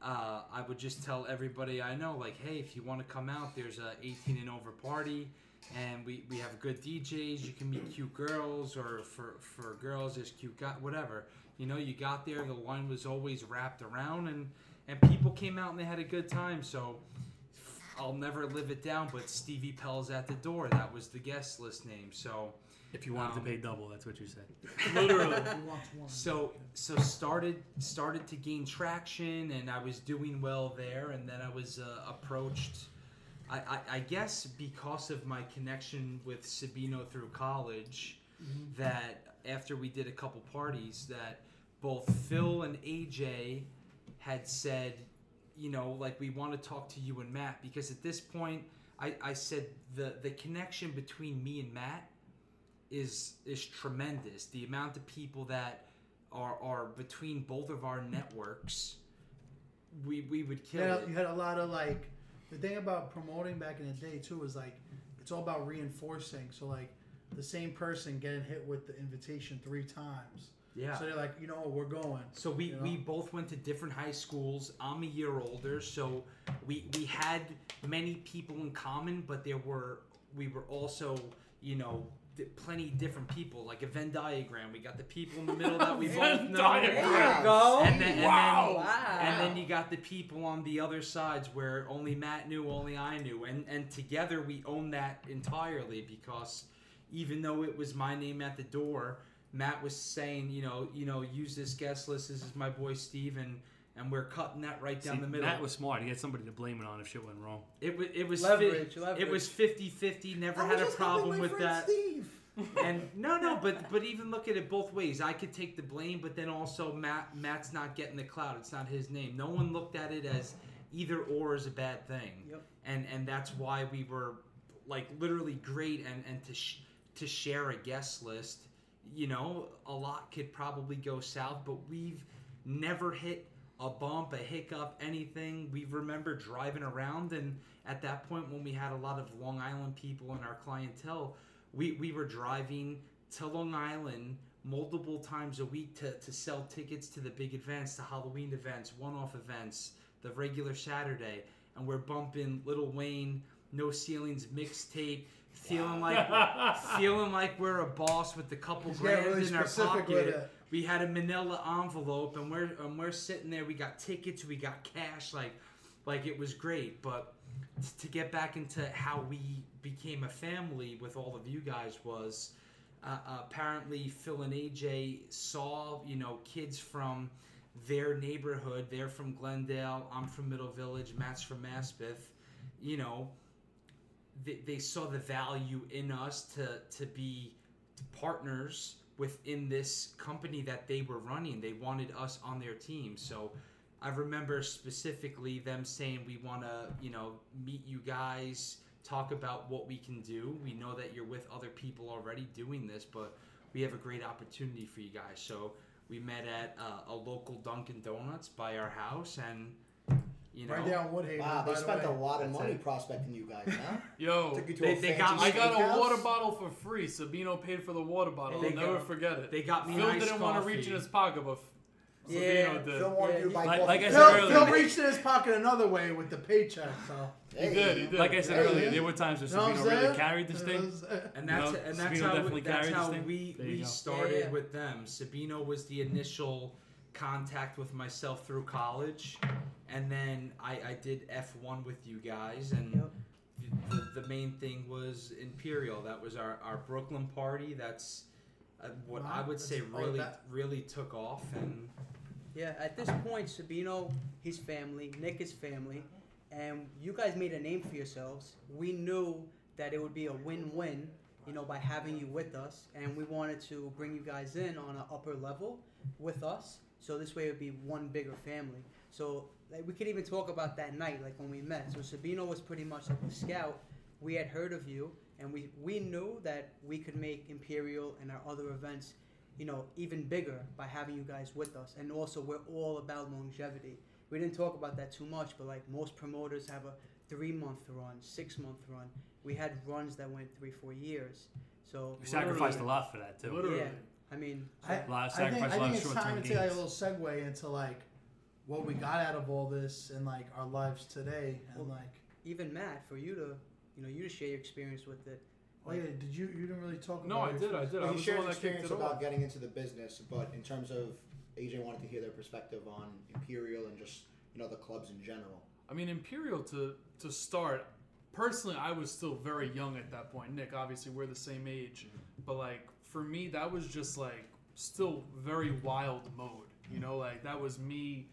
uh, I would just tell everybody I know, like, hey, if you want to come out, there's a 18 and over party, and we, we have good DJs. You can meet cute girls, or for for girls, there's cute guy, whatever. You know, you got there, the line was always wrapped around, and and people came out and they had a good time. So. I'll never live it down, but Stevie Pell's at the door. That was the guest list name. So, If you wanted Um, to pay double, that's what you said. *laughs* Literally. Who wants one? so so started started to gain traction and i was doing well there and then i was uh, approached I, I, I guess because of my connection with sabino through college that after we did a couple parties that both phil and aj had said you know, like we want to talk to you and Matt because at this point, I, I said the the connection between me and Matt is is tremendous. The amount of people that are are between both of our networks, we we would You kill had, it. you had a lot of like the thing about promoting back in the day too was like it's all about reinforcing. So like the same person getting hit with the invitation three times. Yeah. So they're like, you know, we're going. So we, You know? we both went to different high schools. I'm a year older, so we we had many people in common, but there were we were also you know di- plenty different people, like a Venn diagram. We got the people in the middle that we *laughs* both Venn know. diagram. There you go. And then, and Wow. then Wow. and then you got the people on the other sides where only Matt knew, only I knew, and and together we own that entirely because even though it was my name at the door, Matt was saying, you know, you know, use this guest list. This is my boy Steve, and and we're cutting that right down See, the middle. That was smart. He had somebody to blame it on if shit went wrong. it was it was Leverage, fi- leverage. it was 50-50, Never had a problem with that. Steve. And no, no, but but even look at it both ways. I could take the blame, but then also Matt Matt's not getting the clout. It's not his name. No one looked at it as either or is a bad thing. Yep. And and that's why we were like literally great. And and to sh- to share a guest list, you know, a lot could probably go south, but we've never hit a bump, a hiccup, anything. We remember driving around, and at that point, when we had a lot of Long Island people in our clientele, we, we were driving to Long Island multiple times a week to, to sell tickets to the big events, the Halloween events, one off events, the regular Saturday, and we're bumping Lil Wayne, No Ceilings mixtape. Feeling like *laughs* feeling like we're a boss with a couple He's grand really in our pocket. We had a manila envelope and we're and we're sitting there, we got tickets, we got cash, like like it was great. But to get back into how we became a family with all of you guys was uh, apparently Phil and AJ saw you know kids from their neighborhood. They're from Glendale. I'm from Middle Village. Matt's from Maspeth. You know, they, they saw the value in us to to be partners within this company that they were running. They wanted us on their team. So I remember specifically them saying we want to, you know, meet you guys, talk about what we can do. We know that you're with other people already doing this, but we have a great opportunity for you guys. So we met at uh, a local Dunkin' Donuts by our house, and you know, Right there on Woodhaven. Wow, by they the spent way. a lot of That's money it. prospecting you guys, huh? *laughs* Yo, Took you to They- a they fancy got- I got a water bottle for free. Sabino paid for the water bottle. They I'll never got- forget it. they got me Phil nice didn't want to coffee. reach in his pocket, but Yeah, Sabino did. Phil wanted you to he- buy Like- coffee. like I said Phil, earlier- Phil reached in his pocket another way with the paycheck. So Hey, He did, he did. Like I said Hey, earlier, man. there were times where You know what I'm Sabino really carried this thing. Uh, and that's No, and that's Sabino how definitely we, that's carried how this thing. we There you we go. started Yeah, yeah. with them. Sabino was the initial contact with myself through college, and then I, I did F one with you guys, and Yep. the, the main thing was Imperial. That was our, our Brooklyn party. That's uh, what I would say really really took off, and Yeah, at this point, Sabino, his family, Nick, his family, and you guys made a name for yourselves. We knew that it would be a win-win, you know, by having you with us, and we wanted to bring you guys in on an upper level with us, so this way it would be one bigger family. So like, we could even talk about that night, like when we met. So Sabino was pretty much like a scout. We had heard of you, and we we knew that we could make Imperial and our other events you know, even bigger by having you guys with us. And also, we're all about longevity. We didn't talk about that too much, but like most promoters have a three month run, six month run. We had runs that went three, four years. So, We sacrificed a lot for that too. Literally. yeah, I mean, I, A lot of I think, sacrifice, I a lot think of it's time to take like a little segue into like what we got out of all this and like our lives today and Well, like even Matt, for you to, you know, you to share your experience with it. oh yeah did you you didn't really talk about? No, about I your did. I did. Well, he was shared one his experience about off. getting into the business, but in terms of AJ wanted to hear their perspective on Imperial and just you know the clubs in general. I mean, Imperial to to start. Personally, I was still very young at that point. Nick, obviously, we're the same age, mm-hmm. but like for me, that was just like still very wild mode. You mm-hmm. know, like that was me,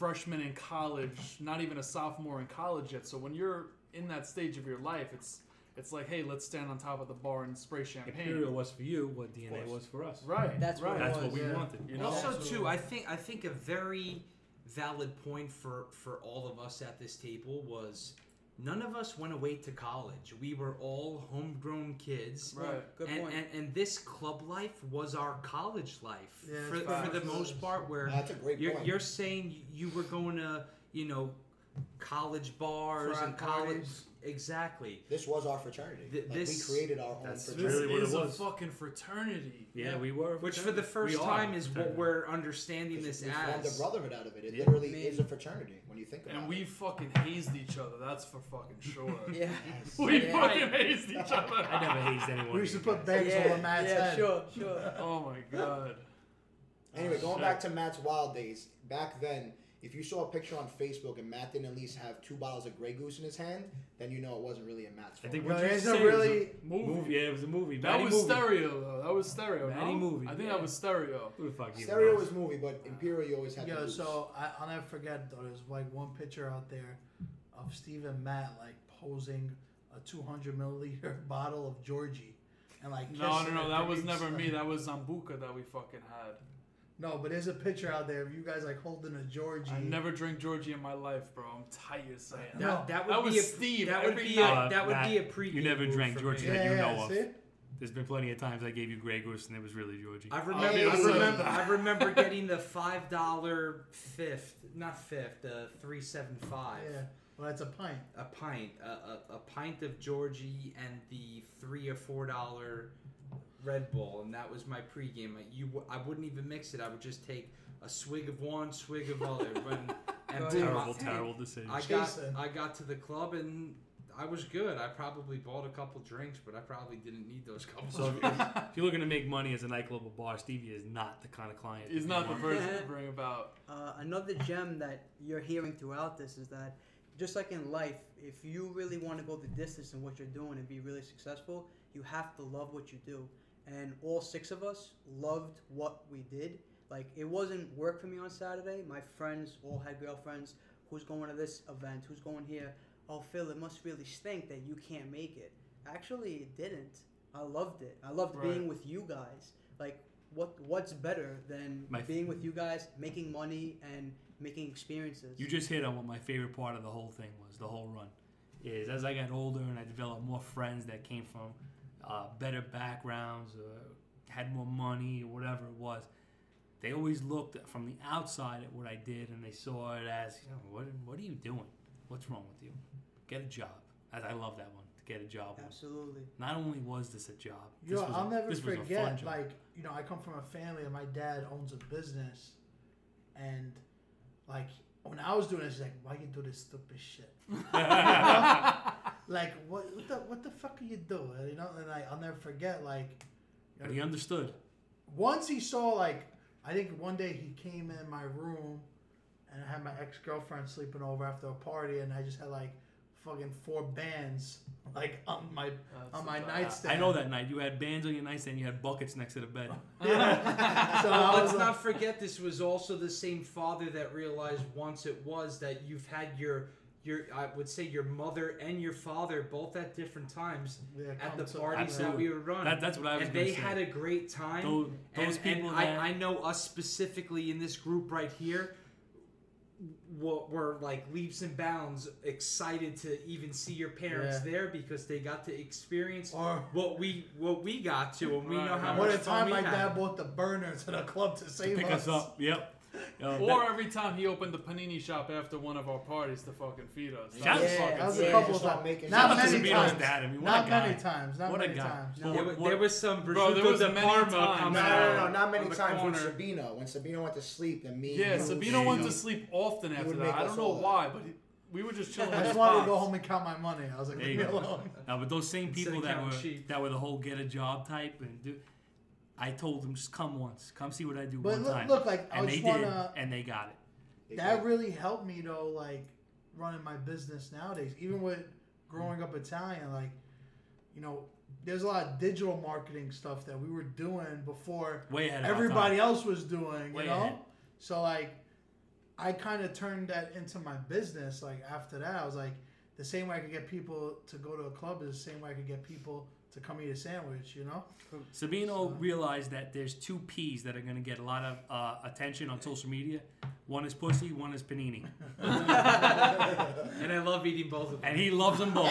freshman in college, not even a sophomore in college yet. So when you're in that stage of your life, it's it's like, hey, let's stand on top of the bar and spray champagne. Imperial was for you what DNA was for us. Right. That's right. it That's was, what we yeah. wanted. You know, also too, I think I think a very valid point for for all of us at this table was none of us went away to college. We were all homegrown kids. Right. Good and, point. and and this club life was our college life Yeah, for, for the most part where That's a great you're, point. you're saying you were going to you know college bars Frat and college parties. Exactly This was our fraternity. Th- Like, this- we created our own that's This fraternity. really what it is a fucking fraternity. Yeah, we were. which for the first We time is what we're understanding We this formed a brotherhood out of it. It Yeah. literally Man. is a fraternity when you think about And it. we fucking hazed each other. That's for fucking sure. *laughs* yeah. We Yeah. fucking hazed each *laughs* other. I never hazed anyone. We used to put guys. bags yeah, over Matt's yeah, head. sure, sure. *laughs* Oh my god. Anyway, Oh, going shit. back to Matt's wild days, back then, if you saw a picture on Facebook and Matt didn't at least have two bottles of Grey Goose in his hand, then you know it wasn't really a Matt's I fault. think No, what you there's said a was really- Movie. movie. Yeah, it was a movie. That Matty was movie. stereo though. That was stereo. Matty no? movie, I think yeah. that was stereo. Who the fuck Stereo was movie, but Imperial you always had the Yo, Goose. so I, I'll never forget though. There's like one picture out there of Steve and Matt like posing a 200 milliliter *laughs* bottle of Georgi, and like No, no, kissing no. That was never me. *laughs* That was Sambuca that we fucking had. No, but there's a picture out there of you guys like holding a Georgi. I never drank Georgi in my life, bro. I'm tired of saying No. That, that would That be was a, Steve That would be night. a, that would Uh, be a Matt, pre. you never drank Georgi me. that you Yeah, know of. see? There's been plenty of times I gave you Grey Goose and it was really Georgi. I remember. Hey. I remember. I remember getting the five dollar fifth, not fifth, the three seven five. Yeah. Well, that's a pint. A pint, a, a, a pint of Georgi, and the three or four dollar Red Bull, and that was my pregame. I, you, w- I wouldn't even mix it. I would just take a swig of one, swig of other, and, *laughs* and boom, terrible, I- terrible decision. I got I got to the club and I was good. I probably bought a couple drinks, but I probably didn't need those couple. so if, drinks. if you're looking to make money as a nightclub or bar, Stevie is not the kind of client. He's not the want. person to bring about. Uh, another gem that you're hearing throughout this is that just like in life, if you really want to go the distance in what you're doing and be really successful, you have to love what you do. And all six of us loved what we did. Like it wasn't work for me on Saturday. My friends all had girlfriends. Who's going to this event? Who's going here? Oh, Phil, it must really stink that you can't make it. Actually, it didn't. I loved it. I loved Right. being with you guys. Like, what what's better than My- being with you guys, making money, and making experiences? You just hit on what my favorite part of the whole thing was. The whole run is as I got older and I developed more friends that came from uh, better backgrounds, uh, had more money, or whatever it was. They always looked from the outside at what I did and they saw it as, you know, what, what are you doing? What's wrong with you? Get a job. As I love that one. To get a job. one. Absolutely. Not only was this a job. Yo, this was I'll a, never this was a fun forget. job. Like, you know, I come from a family, and my dad owns a business, and like when I was doing this, he's like, "Why you do this stupid shit?" *laughs* *laughs* like, what, what the what the fuck are you doing? You know, and like I'll never forget. Like, but he understood. once he saw like, I think one day he came in my room, and I had my ex girlfriend sleeping over after a party, and I just had like fucking four bands like on my That's on my a bad- nightstand. I know that night. You had bands on your nightstand. You had buckets next to the bed. *laughs* Yeah. so I Let's like, not forget this was also the same father that realized once it was that you've had your your I would say your mother and your father both at different times yeah, at the parties that we would run. That, that's what I was and they say. had a great time. those, those and, people and that I, I know us specifically in this group right here were, were like leaps and bounds excited to even see your parents Yeah. there because they got to experience Or what we what we got to and we Right, know how right. what much a fun time we my had. dad bought the burner to the club to save pick us up. Yep. Yo, Or that- every time he opened the panini shop after one of our parties to fucking feed us. Shout- That was Yeah, fucking that was a couple of not times. making Not Shout many times. dad. I mean, what Not many times. Not What many times. Well, There, what- there was some Bro, prosciutto there was de many Parma times. No, No, no, no, no, not many times with corner. Sabino. When Sabino went to sleep, then me. Yeah, and Sabino There went to sleep often after that. I don't know why, but we were just chilling. I just wanted to go home and count my money. I was like, leave me alone. No, but those same people that were sheep. that were the whole get a job type and do. I told them just come once, come see what I do But one look, time, look, like I and they just did, wanna. and they got it. That did. really helped me though, like running my business nowadays. Even mm-hmm. with growing up Italian, like you know, there's a lot of digital marketing stuff that we were doing before Way ahead. everybody else was doing. Way you know, ahead. so like I kind of turned that into my business. Like after that, I was like, the same way I could get people to go to a club is the same way I could get people to come eat a sandwich. You know. Sabino realized that there's two P's that are going to get a lot of uh, attention on social media. One is pussy, one is panini, and I love eating both of them. and he loves them both.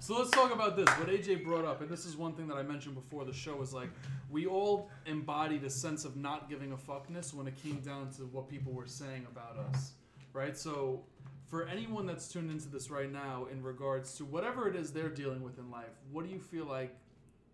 So let's talk about this. What AJ brought up, and this is one thing that I mentioned before the show, is like we all embodied a sense of not giving a fuckness when it came down to what people were saying about us, right? So for anyone that's tuned into this right now, in regards to whatever it is they're dealing with in life, what do you feel like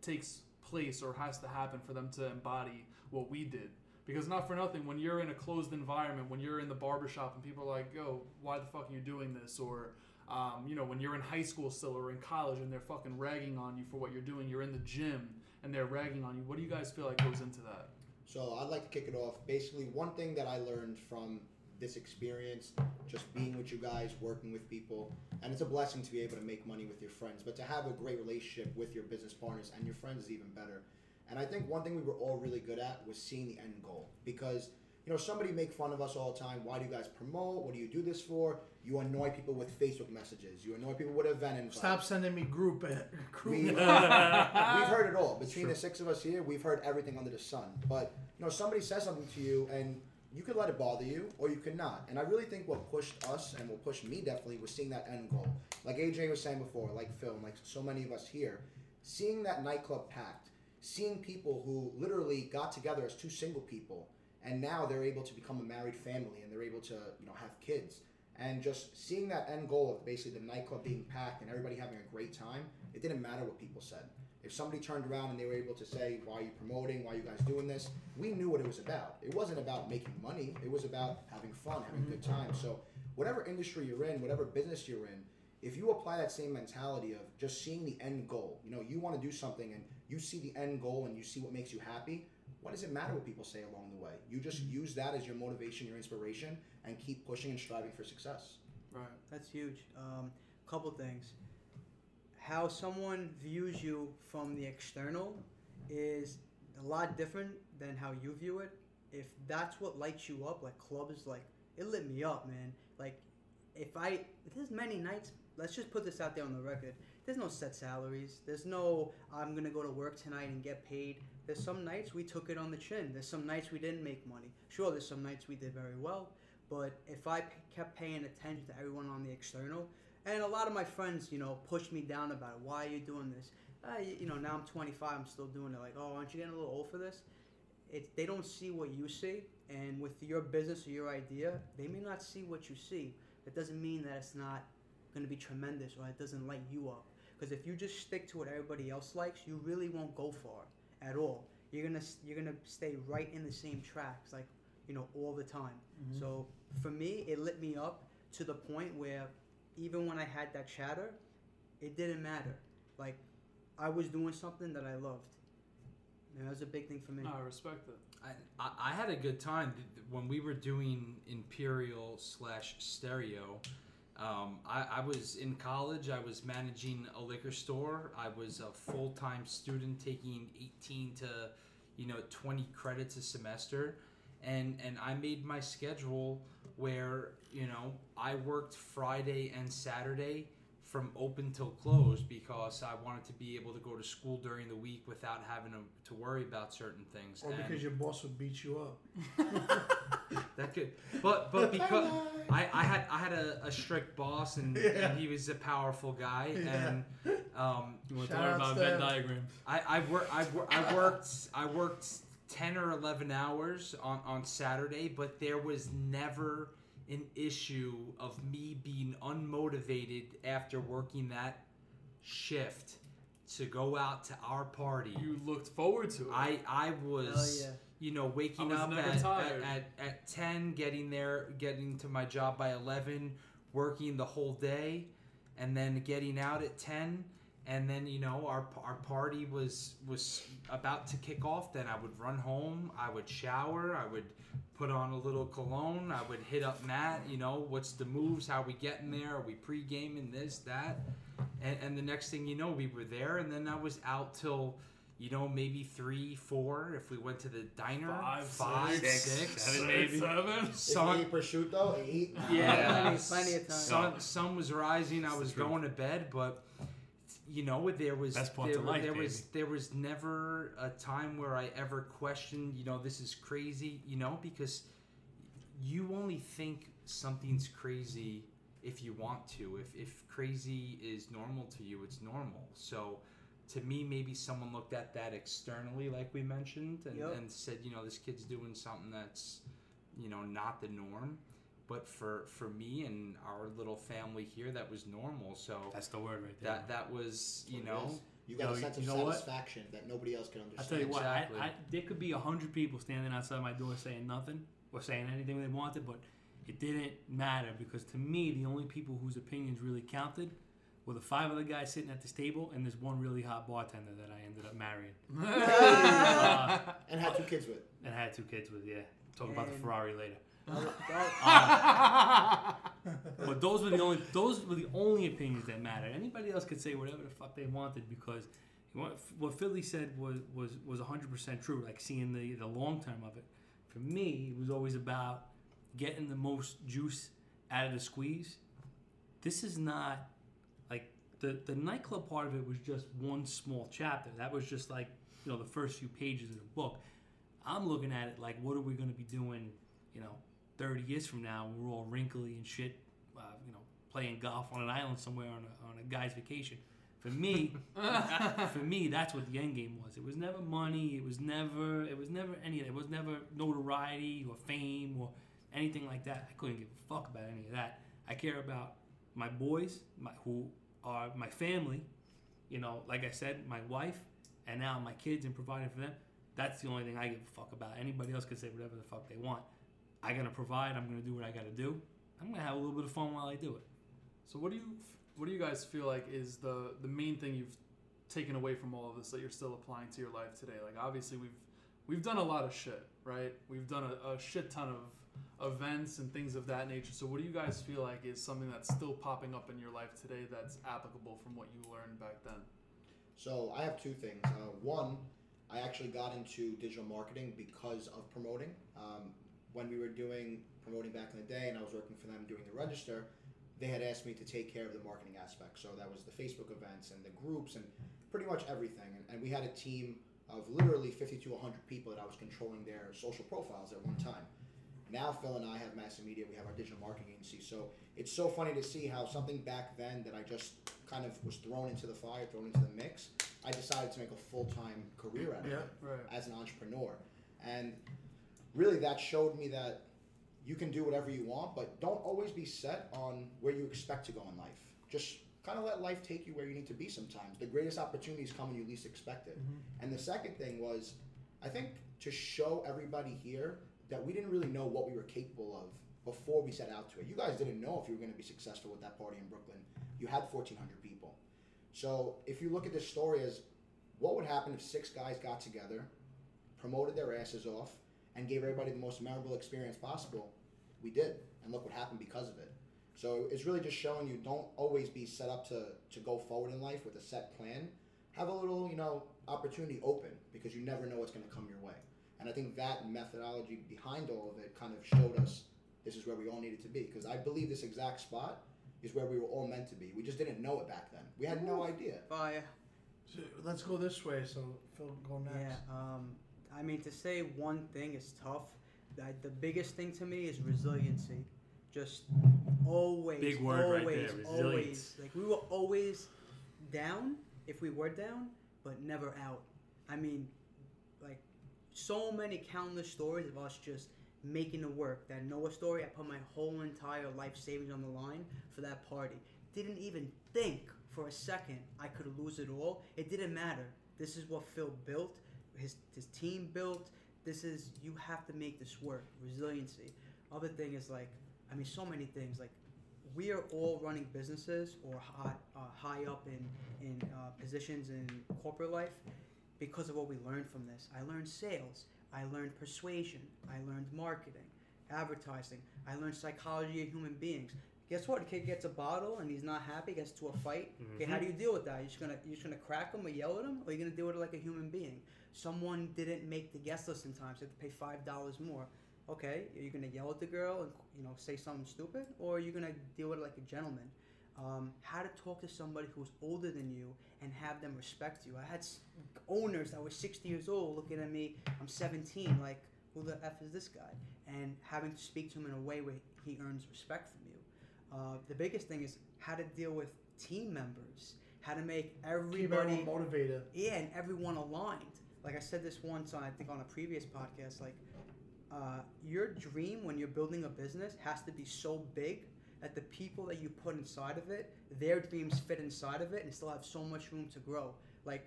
takes place or has to happen for them to embody what we did? Because not for nothing, when you're in a closed environment, when you're in the barbershop and people are like, yo, why the fuck are you doing this? Or, um, you know, when you're in high school still or in college and they're fucking ragging on you for what you're doing, you're in the gym and they're ragging on you. What do you guys feel like goes into that? So I'd like to kick it off. Basically, one thing that I learned from this experience, just being with you guys, working with people, and it's a blessing to be able to make money with your friends, but to have a great relationship with your business partners and your friends is even better. And I think one thing we were all really good at was seeing the end goal because you know somebody make fun of us all the time. Why do you guys promote? What do you do this for? You annoy people with Facebook messages. You annoy people with event invites. Stop sending me group uh, We, group. *laughs* we've heard it all. Between the six of us here, we've heard everything under the sun. But you know, somebody says something to you, and you could let it bother you, or you could not. And I really think what pushed us and what pushed me definitely was seeing that end goal. Like AJ was saying before, like Phil, like so many of us here, seeing that nightclub packed, seeing people who literally got together as two single people, and now they're able to become a married family, and they're able to you know have kids. And just seeing that end goal of basically the nightclub being packed and everybody having a great time, it didn't matter what people said. If somebody turned around and they were able to say, Why are you promoting? Why are you guys doing this? We knew what it was about. It wasn't about making money, it was about having fun, having a good time. So, whatever industry you're in, whatever business you're in, if you apply that same mentality of just seeing the end goal, you know, you want to do something and you see the end goal and you see what makes you happy, what does it matter what people say along the way? You just use that as your motivation, your inspiration, and keep pushing and striving for success. Right. That's huge. Um, couple things. How someone views you from the external is a lot different than how you view it. If that's what lights you up, like clubs, like it lit me up, man. Like if I there's many nights. Let's just put this out there on the record. There's no set salaries. There's no I'm gonna go to work tonight and get paid. There's some nights we took it on the chin. There's some nights we didn't make money. Sure, there's some nights we did very well. But if I p- kept paying attention to everyone on the external, and a lot of my friends, you know, pushed me down about it. Why are you doing this? Uh, you, you know, now I'm 25, I'm still doing it. Like, oh, aren't you getting a little old for this? It, they don't see what you see, and with your business or your idea, they may not see what you see. That doesn't mean that it's not going to be tremendous or it doesn't light you up. Because if you just stick to what everybody else likes, you really won't go far at all. You're gonna you're gonna stay right in the same tracks, like you know, all the time. So for me, it lit me up to the point where even when I had that chatter, it didn't matter. Like I was doing something that I loved. And that was a big thing for me. No, I respect it. I, I, I had a good time Th- th- when we were doing Imperial slash Stereo. Um, I, I was in college. I was managing a liquor store. I was a full time student, taking eighteen to, you know, twenty credits a semester, and and I made my schedule where you know I worked Friday and Saturday from open till closed because I wanted to be able to go to school during the week without having to, to worry about certain things. or And- because your boss would beat you up. *laughs* that could, but but because I, I had I had a, a strict boss and, Yeah. and he was a powerful guy Yeah. and um, You want to learn about Venn diagrams? I I, wor- I, wor- I worked I worked ten or eleven hours on on Saturday, but there was never an issue of me being unmotivated after working that shift to go out to our party. You looked forward to it. I I was Hell yeah. you know waking up at, at, at at ten, getting there, getting to my job by eleven, working the whole day, and then getting out at ten. And then you know our our party was was about to kick off. Then I would run home. I would shower. I would put on a little cologne. I would hit up Matt. You know what's the moves? How we getting there? Are we pre gaming this that? And, and the next thing you know, we were there. And then I was out till you know, maybe three, four if we went to the diner. Five, five, six, six, seven, Six, maybe. seven. Is Sun, it prosciutto? yeah, Plenty- plenty of time. Sun, sun was rising. I was going to bed, but you know there was Best parts there, of life, there was there was never a time where I ever questioned you know this is crazy you know because you only think something's crazy if you want to. If if crazy is normal to you it's normal. So to me maybe someone looked at that externally like we mentioned and, Yep. and said you know this kid's doing something that's you know not the norm but for for me and our little family here that was normal so That's the word right there. that that was you know you got Yo, a sense you of know what? satisfaction that nobody else can understand. I understand. tell you what, Exactly. I, I, there could be a hundred people standing outside my door saying nothing or saying anything they wanted, but it didn't matter because to me, the only people whose opinions really counted were the five other guys sitting at this table and there's one really hot bartender that I ended up marrying uh, *laughs* and had two kids with. and had two kids with. Yeah, talk about the Ferrari later. That- uh, *laughs* But those were the only those were the only opinions that mattered. Anybody else could say whatever the fuck they wanted because what, Philly said was was was hundred percent true. Like seeing the the long term of it. For me, it was always about getting the most juice out of the squeeze. This is not like the the nightclub part of it was just one small chapter. That was just like you know the first few pages of the book. I'm looking at it like, what are we going to be doing? You know, 30 years from now, we're all wrinkly and shit. Uh, you know, playing golf on an island somewhere on a, on a guy's vacation. For me, *laughs* for me, that's what the end game was. It was never money. It was never. It was never any of that. It was never notoriety or fame or anything like that. I couldn't give a fuck about any of that. I care about my boys, my, who are my family. You know, like I said, my wife, and now my kids, and providing for them. That's the only thing I give a fuck about. Anybody else can say whatever the fuck they want. I gotta provide. I'm gonna do what I gotta do. I'm gonna have a little bit of fun while I do it. So what do you what do you guys feel like is the the main thing you've taken away from all of this that you're still applying to your life today? Like obviously we've we've done a lot of shit, right? We've done a, a shit ton of events and things of that nature. So what do you guys feel like is something that's still popping up in your life today that's applicable from what you learned back then? So I have two things. Uh, one, I actually got into digital marketing because of promoting. Um, when we were doing promoting back in the day, and I was working for them doing the register, they had asked me to take care of the marketing aspect. So that was the Facebook events and the groups and pretty much everything. And, and we had a team of literally 50 to 100 people that I was controlling their social profiles at one time. Now Phil and I have Massive Media. We have our digital marketing agency. So it's so funny to see how something back then that I just kind of was thrown into the fire, thrown into the mix. I decided to make a full time career out of Yeah, it right. as an entrepreneur. And really, that showed me that you can do whatever you want, but don't always be set on where you expect to go in life. Just kind of let life take you where you need to be sometimes. The greatest opportunities come when you least expect it. Mm-hmm. And the second thing was, I think to show everybody here that we didn't really know what we were capable of before we set out to it. You guys didn't know if you were going to be successful with that party in Brooklyn. You had 1,400 people. So if you look at this story as what would happen if six guys got together, promoted their asses off, and gave everybody the most memorable experience possible, we did. And look what happened because of it. So it's really just showing you don't always be set up to, to go forward in life with a set plan. Have a little, you know, opportunity open because you never know what's going to come your way. And I think that methodology behind all of it kind of showed us this is where we all needed to be. Because I believe this exact spot is where we were all meant to be. We just didn't know it back then. We had no idea. Fire. So let's go this way. So Phil, go next. Yeah. Um, I mean, to say one thing is tough. That the biggest thing to me is resiliency. Just always, Big word right always, there, always. Like we were always down if we were down, but never out. I mean, like so many countless stories of us just making it work. That Noah story, I put my whole entire life savings on the line for that party. Didn't even think for a second I could lose it all. It didn't matter. This is what Phil built. His his team built. This is you have to make this work. Resiliency. Other thing is like, I mean, so many things. Like, we are all running businesses or high, uh, high up in in uh, positions in corporate life because of what we learned from this. I learned sales. I learned persuasion. I learned marketing, advertising. I learned psychology of human beings. Guess what? A kid gets a bottle and he's not happy, gets to a fight. Okay, how do you deal with that? You're just gonna you're just gonna crack him or yell at him, or you're gonna deal with it like a human being. Someone didn't make the guest list in time, so you have to pay five dollars more. Okay, are you gonna yell at the girl and you know say something stupid, or are you gonna deal with it like a gentleman? um, how to talk to somebody who's older than you and have them respect you. I had owners that were 60 years old looking at me, I'm 17, like, who the F is this guy? And having to speak to him in a way where he earns respect from you. Uh, the biggest thing is how to deal with team members, how to make Keep everybody everyone motivated. yeah, and everyone aligned. Like I said this once, on, I think on a previous podcast. Like, uh, your dream when you're building a business has to be so big that the people that you put inside of it, their dreams fit inside of it, and still have so much room to grow. Like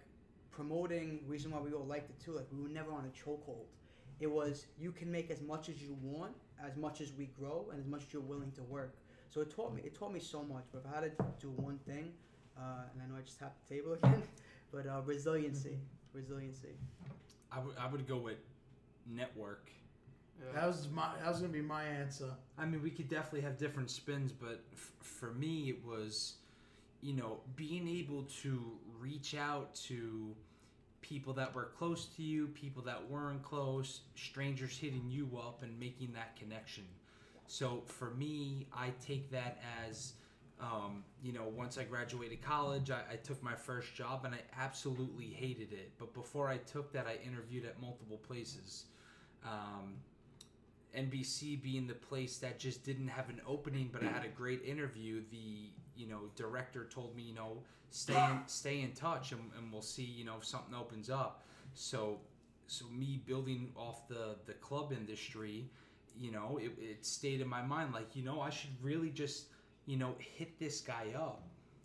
promoting, reason why we all liked it too. Like we were never on a chokehold. It was you can make as much as you want, as much as we grow, and as much as you're willing to work. So it taught me. It taught me so much. But if I had to do one thing, uh, and I know I just tapped the table *laughs* again, but uh, resiliency, resiliency. I would I would go with network. Yeah. That was my. That was gonna be my answer. I mean, we could definitely have different spins, but f- for me, it was, you know, being able to reach out to people that were close to you, people that weren't close, strangers hitting you up and making that connection. So for me, I take that as, um, you know, once I graduated college, I, I took my first job and I absolutely hated it. But before I took that, I interviewed at multiple places. Um, NBC being the place that just didn't have an opening, but I had a great interview. The you know director told me you know stay in, *laughs* stay in touch and, and we'll see you know if something opens up. So so me building off the the club industry, you know it, it stayed in my mind like you know I should really just you know hit this guy up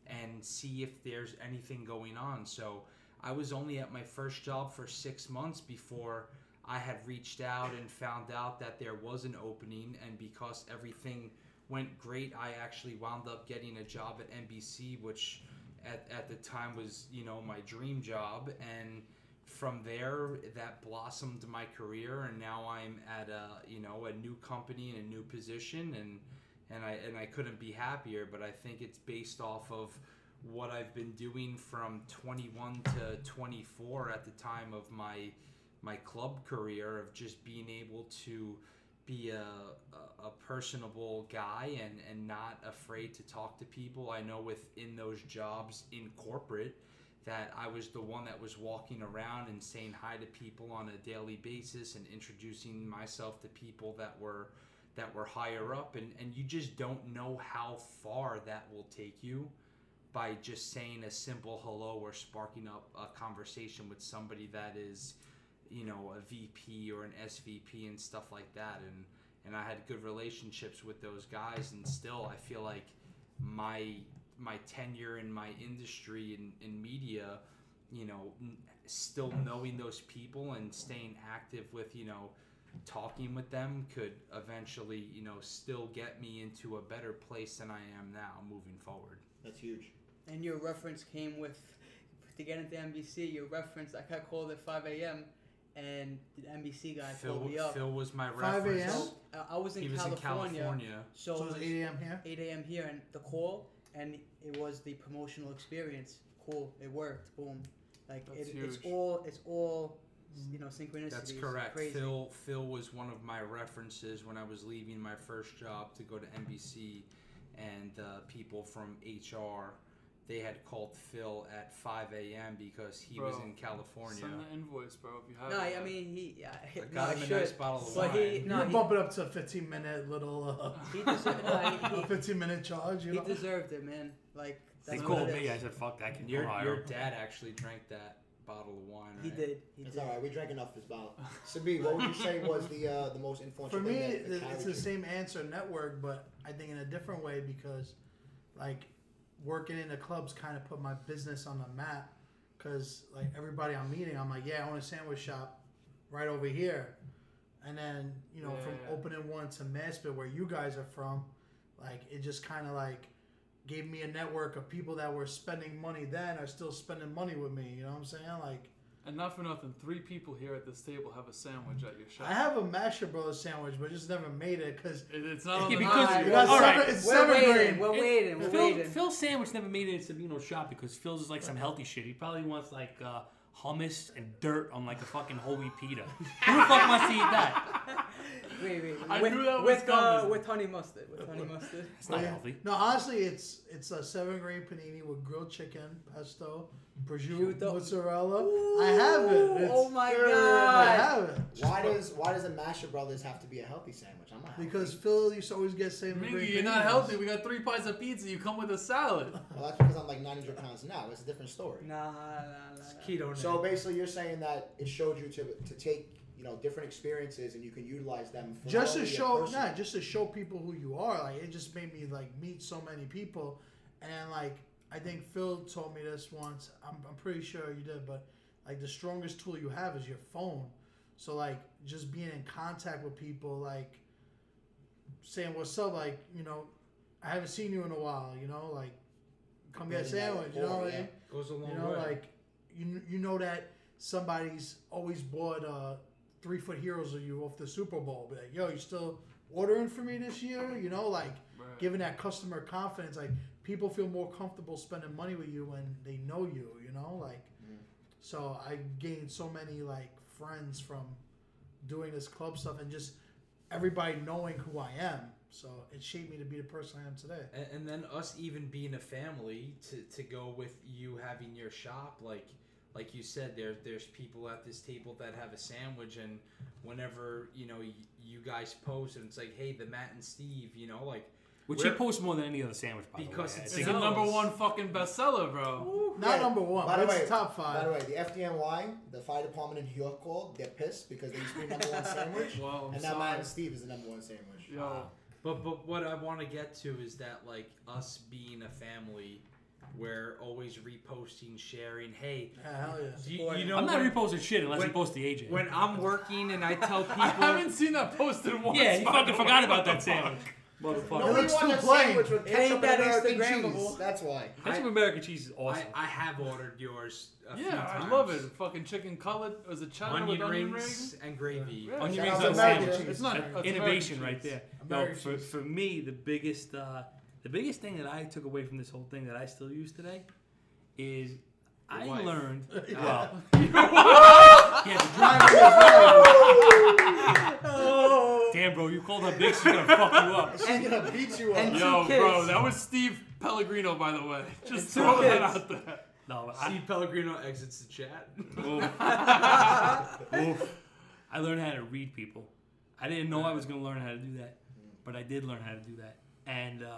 and see if there's anything going on. So I was only at my first job for six months before. I had reached out and found out that there was an opening, and because everything went great, I actually wound up getting a job at NBC, which at, at the time was you know my dream job, and from there that blossomed my career, and now I'm at a you know a new company in a new position, and and I and I couldn't be happier. But I think it's based off of what I've been doing from 21 to 24 at the time of my my club career of just being able to be a, a, personable guy and, and not afraid to talk to people. I know within those jobs in corporate that I was the one that was walking around and saying hi to people on a daily basis and introducing myself to people that were that were higher up and, and you just don't know how far that will take you by just saying a simple hello or sparking up a conversation with somebody that is you know a VP or an SVP and stuff like that. And and I had good relationships with those guys and still I feel like my my tenure in my industry in, in media you know still knowing those people and staying active with you know talking with them could eventually you know still get me into a better place than I am now moving forward That's huge. And your reference came with to get into NBC. Your reference, I got called at 5 a.m. and the NBC guy Phil, called me up. Phil was my 5 reference a.m.? Uh, I was in he was California, in California so, So it was 8 a.m. here. 8 a.m. here, and the call, and it was the promotional experience. Cool, it worked. Boom, like it, it's all it's all you know synchronicity. That's correct. Crazy. Phil Phil was one of my references when I was leaving my first job to go to NBC, and uh, people from HR, they had called Phil at 5 a.m. because he was in California. Send the invoice, bro. If you have No, it. I mean he. Yeah, I no, got I him a should. nice bottle of But wine. he, You no, can he, bump it up to a 15 minute little, uh, he, deserved, no, *laughs* he, a 15 minute charge. You he, know. he deserved it, man. Like They called me. I said, "Fuck that." Can your you hire your dad actually drank that bottle of wine, right? He did. He It's did. all right. We drank enough of this bottle. *laughs* Sabi, what would you say was the uh, the most influential For thing me, that, that it's the same answer, network, but I think in a different way because, like, working in the clubs kind of put my business on the map. Because like everybody I'm meeting, I'm like, yeah, I own a sandwich shop right over here, and then you know Yeah, from yeah. opening one to Maspeth, where you guys are from, like it just kind of like gave me a network of people that were spending money then are still spending money with me. You know what I'm saying? Like And not for nothing, three people here at this table have a sandwich at your shop. I have a Masher Brothers sandwich, but just never made it because It- it's not *laughs* on the because- menu. you got All seven, right. it's We're seventh waiting. grade. We're waiting. We're Phil, waiting. Phil Sandwich never made it in Sabino's shop because Phil's is like some healthy shit. He probably wants like uh, hummus and dirt on like a fucking holy pita. Who the fuck wants to eat that? *laughs* Wait, wait. I with, knew that was with, uh, coming. with honey mustard. With honey mustard. It's not Yeah. healthy. No, honestly, it's it's a seven grain panini with grilled chicken, pesto, prosciutto, Prosciutto. mozzarella. I have it. It's- Oh my god. I god. have it. Why does why does the Masher Brothers have to be a healthy sandwich? I'm not healthy. Because Phil used to always get seven grain Mingy, you're not paninis. healthy. We got three pies of pizza. You come with a salad. well, that's because I'm like 900 pounds now. It's a different story. Nah, nah, nah, nah. Keto. So basically, you're saying that it showed you to to take you know different experiences and you can utilize them for just to show person- nah, just to show people who you are like it just made me like meet so many people. And like i think phil told me this once. I'm, I'm pretty sure you did but like the strongest tool you have is your phone. So like just being in contact with people like saying what's up like you know i haven't seen you in a while you know like come get a sandwich you know what I mean? Goes a long You know, way. like you you know that somebody's always bought uh, three foot heroes of you off the Super Bowl. Be like, yo, you still ordering for me this year? You know, like giving that customer confidence. Like people feel more comfortable spending money with you when they know you. You know, like so I gained so many like friends from doing this club stuff and just everybody knowing who I am. So it shaped me to be the person I am today. And, and then us even being a family to, to go with you having your shop like like you said there there's people at this table that have a sandwich and whenever you know y- you guys post and it's like hey the Matt and Steve you know like Which We're- he posts more than any other sandwich, by Because the way. it's I It's think. a Sells. number one fucking bestseller, bro. Not Yeah. number one, By but the it's way, top five. By the way, the FDNY, the fire department in New York called. They're pissed because they used to be number one *laughs* sandwich, Well, I'm and now sorry. Matt and Steve is the number one sandwich. Yo, But but what I want to get to is that like us being a family, we're always reposting, sharing. Hey, Yeah, hell yeah. you, you know I'm not when, reposting shit unless when- he posts the AJ. when I'm working and I tell *laughs* people I haven't seen that posted once. yeah, he fucking forgot way. about What that the sandwich. Motherfucker. Nobody Nobody looks wants too a plain. sandwich with It ain't ketchup that American Instagrammable. cheese. That's why. Ketchup American cheese is awesome. I have ordered yours. A few Yeah, I love it. Fucking chicken cutlet. Was it cheddar Onion with onion rings rings? and gravy. Yeah. Onion Shout rings out on to a sandwich. It's not- it's innovation American right cheese. there. No, for, cheese. for me, the biggest uh, the biggest thing that I took away from this whole thing that I still use today is I wife. learned. *laughs* Yeah. *laughs* *laughs* Well, yeah, Damn, bro, you called her big, she's gonna fuck you up. She's gonna beat you up. two Yo, kids. bro, that was Steve Pellegrino, by the way. Just two throwing that out there. No, but I, Steve Pellegrino exits the chat. Oof. Oof. I learned how to read people. I didn't know I was going to learn how to do that, but I did learn how to do that. And, uh,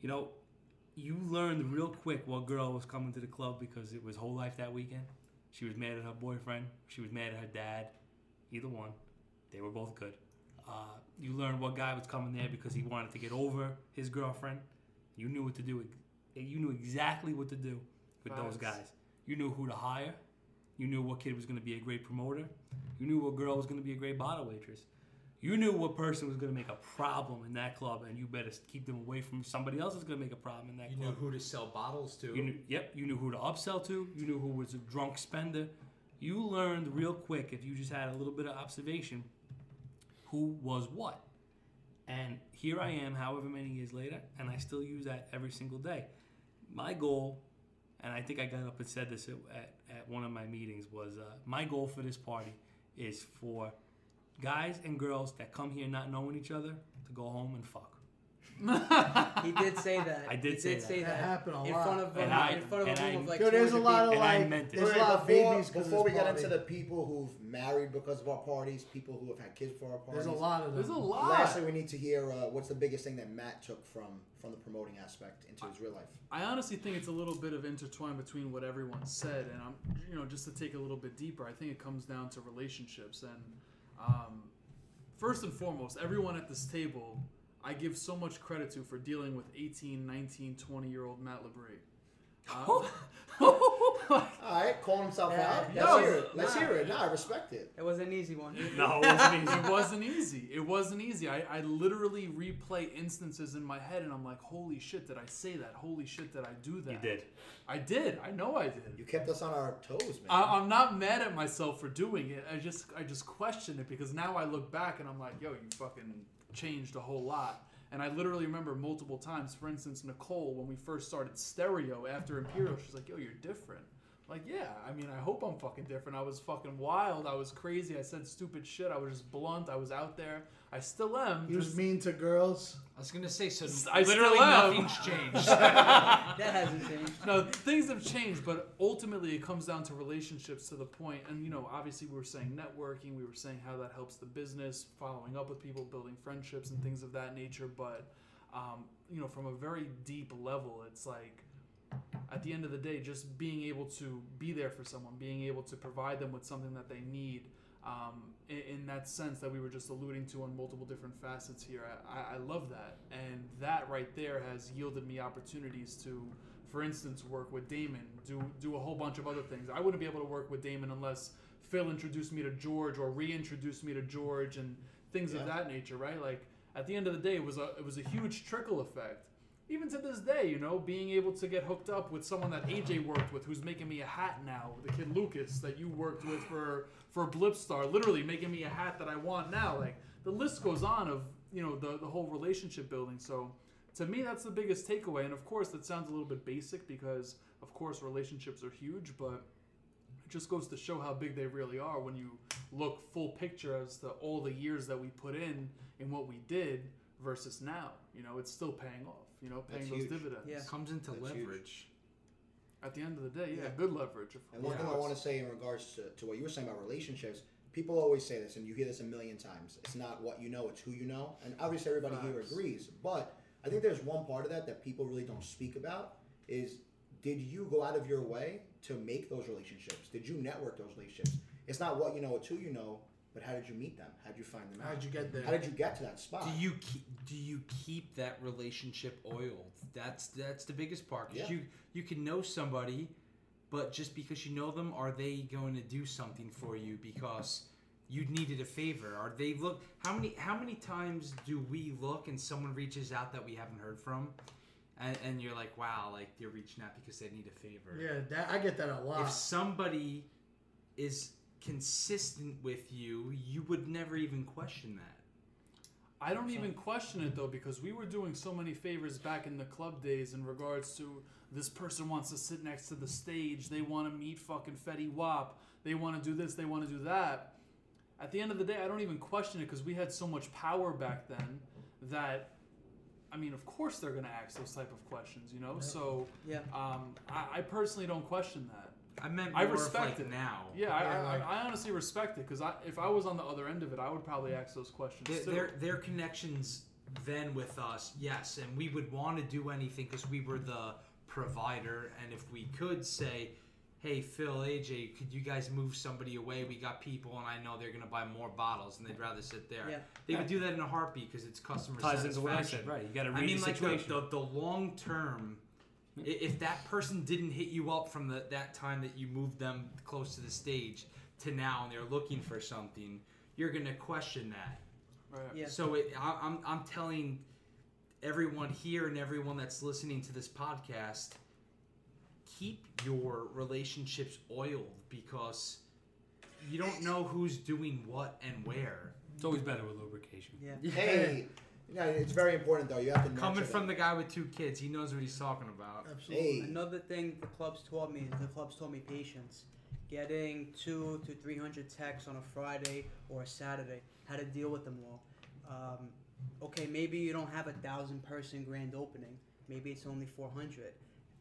you know, you learned real quick what girl was coming to the club because it was whole life that weekend. She was mad at her boyfriend. She was mad at her dad. Either one. They were both good. Uh, you learned what guy was coming there because he wanted to get over his girlfriend. You knew what to do. You knew exactly what to do with those guys. You knew who to hire. You knew what kid was going to be a great promoter. You knew what girl was going to be a great bottle waitress. You knew what person was going to make a problem in that club, and you better keep them away from somebody else that's going to make a problem in that You knew who to sell bottles to. You knew, yep, you knew who to upsell to. You knew who was a drunk spender. You learned real quick if you just had a little bit of observation who was what. And here I am, however many years later, and I still use that every single day. My goal, and I think I got up and said this at, at, at one of my meetings, was uh, my goal for this party is for guys and girls that come here not knowing each other to go home and fuck. *laughs* He did say that. I did he say did that. say That that. happened a in lot. front of And I- in front of and a room I- of like Yo, there's a lot of And like, meant it. there's a lot of before, babies because before we get into the people who've married because of our parties, people who have had kids for our parties. There's a lot of them. There's a lot. Lastly, we need to hear uh, what's the biggest thing that Matt took from from the promoting aspect into his real life. I honestly think it's a little bit of intertwined between what everyone said, and I'm, you know, just to take a little bit deeper, I think it comes down to relationships. And um, first and foremost, everyone at this table, I give so much credit to for dealing with 18, 19, 20 year old Matt LeBray. Uh, *laughs* *laughs* All right, calling himself Yeah, out. Let's No, hear it. Let's nah. hear it. Nah, I respect it. It was an easy one. No, it wasn't easy. *laughs* it wasn't easy. It wasn't easy. I, I literally replay instances in my head, and I'm like, holy shit, did I say that? Holy shit, did I do that? You did. I did. I know I did. You kept us on our toes, man. I, I'm not mad at myself for doing it. I just I just question it because now I look back and I'm like, yo, you fucking changed a whole lot. And I literally remember multiple times. For instance, Nicole, when we first started Stereo after Imperial, she's like, yo, you're different. Like, yeah, I mean, I hope I'm fucking different. I was fucking wild. I was crazy. I said stupid shit. I was just blunt. I was out there. I still am. He was just- mean to girls. I was gonna say so. I literally still am. nothing's changed. *laughs* That hasn't changed. no, things have changed, but ultimately it comes down to relationships to the point. And you know, obviously we were saying networking, we were saying how that helps the business, following up with people, building friendships, and things of that nature. But um, you know, from a very deep level, it's like at the end of the day, just being able to be there for someone, being able to provide them with something that they need. Um, in, in that sense that we were just alluding to on multiple different facets here, I, I love that, and that right there has yielded me opportunities to, for instance, work with Damon, do do a whole bunch of other things. I wouldn't be able to work with Damon unless Phil introduced me to George or reintroduced me to George and things of that nature, right? Like at the end of the day, it was a it was a huge trickle effect. Even to this day, you know, being able to get hooked up with someone that AJ worked with, who's making me a hat now, the kid Lucas that you worked with for for Blipstar, literally making me a hat that I want now. Like the list goes on of you know the the whole relationship building. So to me, that's the biggest takeaway. And of course, that sounds a little bit basic because of course relationships are huge, but it just goes to show how big they really are when you look full picture as to all the years that we put in in what we did versus now. You know, it's still paying off. You know, paying That's those huge. dividends. Yeah. Comes into That's huge. leverage. At the end of the day, yeah, Yeah. good leverage. And one course. thing I want to say in regards to, to what you were saying about relationships, people always say this, and you hear this a million times. It's not what you know, it's who you know. And obviously, everybody here agrees. But I think there's one part of that that people really don't speak about is did you go out of your way to make those relationships? Did you network those relationships? It's not what you know, it's who you know, but how did you meet them? How did you find them out? How'd you get there? How did you get to that spot? Do you keep do you keep that relationship oiled? That's that's the biggest part. Yeah. You you can know somebody, but just because you know them, are they going to do something for you because you needed a favor? Are they look? How many how many times do we look and someone reaches out that we haven't heard from, and, and you're like, wow, like they're reaching out because they need a favor. Yeah, that, I get that a lot. If somebody is consistent with you, you would never even question that. I don't even question it though because we were doing so many favors back in the club days in regards to this person wants to sit next to the stage, they want to meet fucking Fetty Wap, they want to do this, they want to do that. At the end of the day, I don't even question it because we had so much power back then that, I mean, of course they're gonna ask those type of questions, you know. So Yeah. um, I, I personally don't question that. I meant I more of, respect like it. now. Yeah, I, Yeah, I, like- I honestly respect it because I, if I was on the other end of it, I would probably ask those questions Their, too. their, their connections then with us, yes, and we would want to do anything because we were the provider, and if we could say, "Hey, Phil, AJ, could you guys move somebody away? We got people, and I know they're gonna buy more bottles, and they'd rather sit there." Yeah. They would do that in a heartbeat because it's customer Ties into what I satisfaction. said, right? You got to I read mean, the like the, the, the long term. I- If that person didn't hit you up from the, that time that you moved them close to the stage to now, and they're looking for something, you're gonna question that. right. Yeah. So it, I, I'm I'm telling everyone here and everyone that's listening to this podcast, keep your relationships oiled because you don't know who's doing what and where. it's always better with lubrication. Yeah. hey, yeah, it's very important though. You have to Coming from them. the guy with two kids, he knows what he's talking about. Absolutely. Hey. Another thing the clubs taught me is the clubs taught me patience. Getting two to three hundred texts on a Friday or a Saturday, how to deal with them all. Um, okay, maybe you don't have a thousand person grand opening. Maybe it's only four hundred.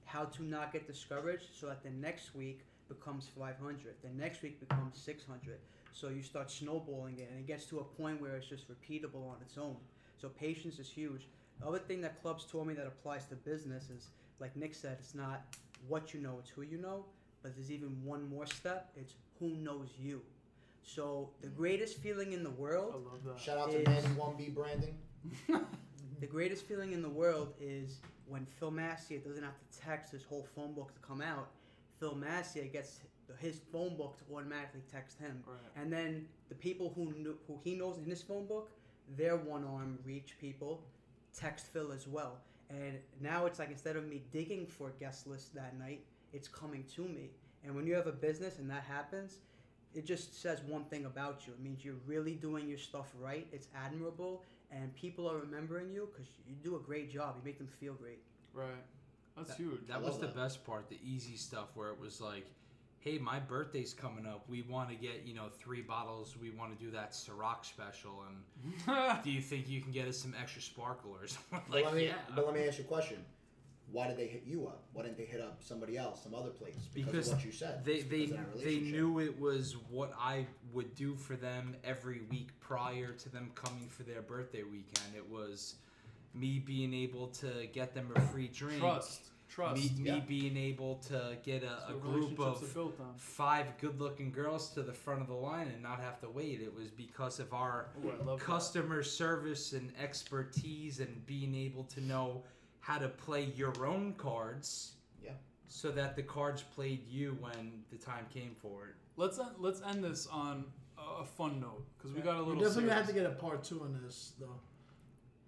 How to not get discouraged so that the next week becomes five hundred. The next week becomes six hundred. So you start snowballing it, and it gets to a point where it's just repeatable on its own. So patience is huge. The other thing that clubs told me that applies to business is, like Nick said, it's not what you know, it's who you know. But there's even one more step. It's who knows you. So the mm. greatest feeling in the I world, love that. Shout out to is- Manny One B branding. *laughs* the greatest feeling in the world is when Phil Massier doesn't have to text his whole phone book to come out. Phil Massier gets his phone book to automatically text him. Right. And then the people who knew, who he knows in his phone book, their one arm reach people, text Phil as well. And now it's like instead of me digging for guest list that night, it's coming to me. And when you have a business and that happens, it just says one thing about you. It means you're really doing your stuff right. It's admirable, and people are remembering you because you do a great job. You make them feel great. Right. That's That- huge. That was love the that. best part, the easy stuff where it was like, hey, my birthday's coming up. We want to get you know three bottles. We want to do that Ciroc special, and *laughs* do you think you can get us some extra sparklers? *laughs* But like, let me, yeah. but let me ask you a question. Why did they hit you up? Why didn't they hit up somebody else, some other place? Because, because of what you said. they they because of that they knew it was what I would do for them every week prior to them coming for their birthday weekend. It was me being able to get them a free drink. Trust. Trust. Me, me Yeah. being able to get a, That's a group of built on. five good-looking girls to the front of the line and not have to wait. It was because of our Ooh, I love that. customer service and expertise and being able to know how to play your own cards. Yeah. So that the cards played you when the time came for it. Let's end, let's end this on a, a fun note because we Yeah. got a little. We little. definitely serious. have to get a part two on this, though.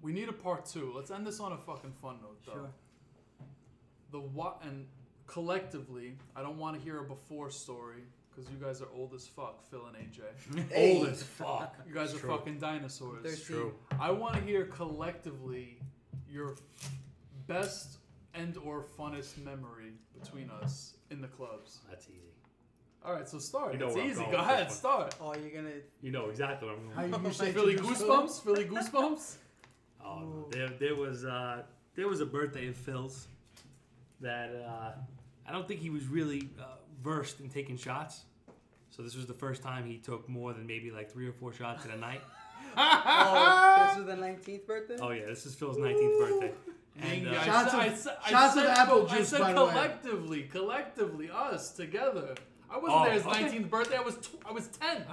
We need a part two. Let's end this on a fucking fun note, though. Sure. The what and collectively, I don't want to hear a before story because you guys are old as fuck, Phil and AJ. *laughs* Old as fuck. You guys are True. fucking dinosaurs. There's True. I want to hear collectively your best and or funnest memory between us in the clubs. That's easy. All right, so start. You know it's where I'm easy. going Go ahead, this start. Oh, you're gonna. You know exactly what I'm How going. you usually Philly introduce Phil? goosebumps. Philly goosebumps. *laughs* Oh, no. there, there was uh, there was a birthday of Phil's that uh, I don't think he was really uh, versed in taking shots. So this was the first time he took more than maybe like three or four shots in a night. Oh, this was the *laughs* 19th birthday. Oh yeah, this is Phil's 19th birthday. And, Dang, uh, Shots said, of- I I shots of said, apple I juice, said by the way. collectively, collectively, us together. I wasn't Oh, there his okay. 19th birthday. I was tw- I was 10. *laughs*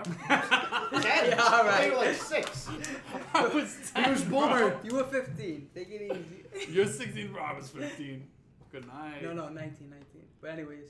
Ten? Yeah, all right. They were like six. *laughs* I was 10. He was born. You were 15. Take it easy. You're 16, bro. I was 15. Good night. no, no, 19, 19. But anyways,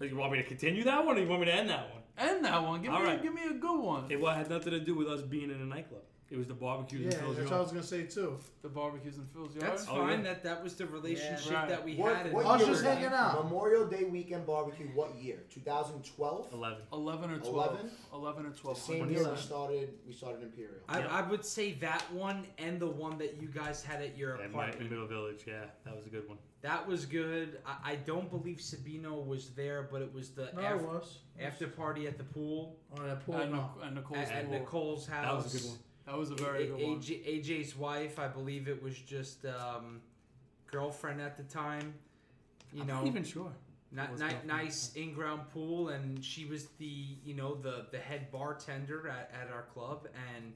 you want me to continue that one, or you want me to end that one? End that one. Give me, All right. give me a good one. It wa- had nothing to do with us being in a nightclub. It was the barbecue Yeah, and Phil's that's yard. what I was gonna say too. The barbecues in Phil's yard. That's Oh, fine. yeah. That that was the relationship Right. that we What, had. what I was year just that? hanging out. Memorial Day weekend barbecue. What year? 2012. 11. 11 or 12. 11? 11 or 12. Same year we 100%. started. We started Imperial. I, Yeah. I would say that one and the one that you guys had at your At my, in apartment. Middle Village, yeah, that was a good one. That was good. I, I don't believe Sabino was there, but it was the No, af- was. after party at the pool Oh, that pool. And, no. Nic- and Nicole's at, at pool. Nicole's house. That was a good one. That was a very A- good one. AJ, AJ's wife, I believe it was just um, girlfriend at the time. You I'm know, not even sure. Was ni- nice in-ground pool, and she was the you know the the head bartender at, at our club, and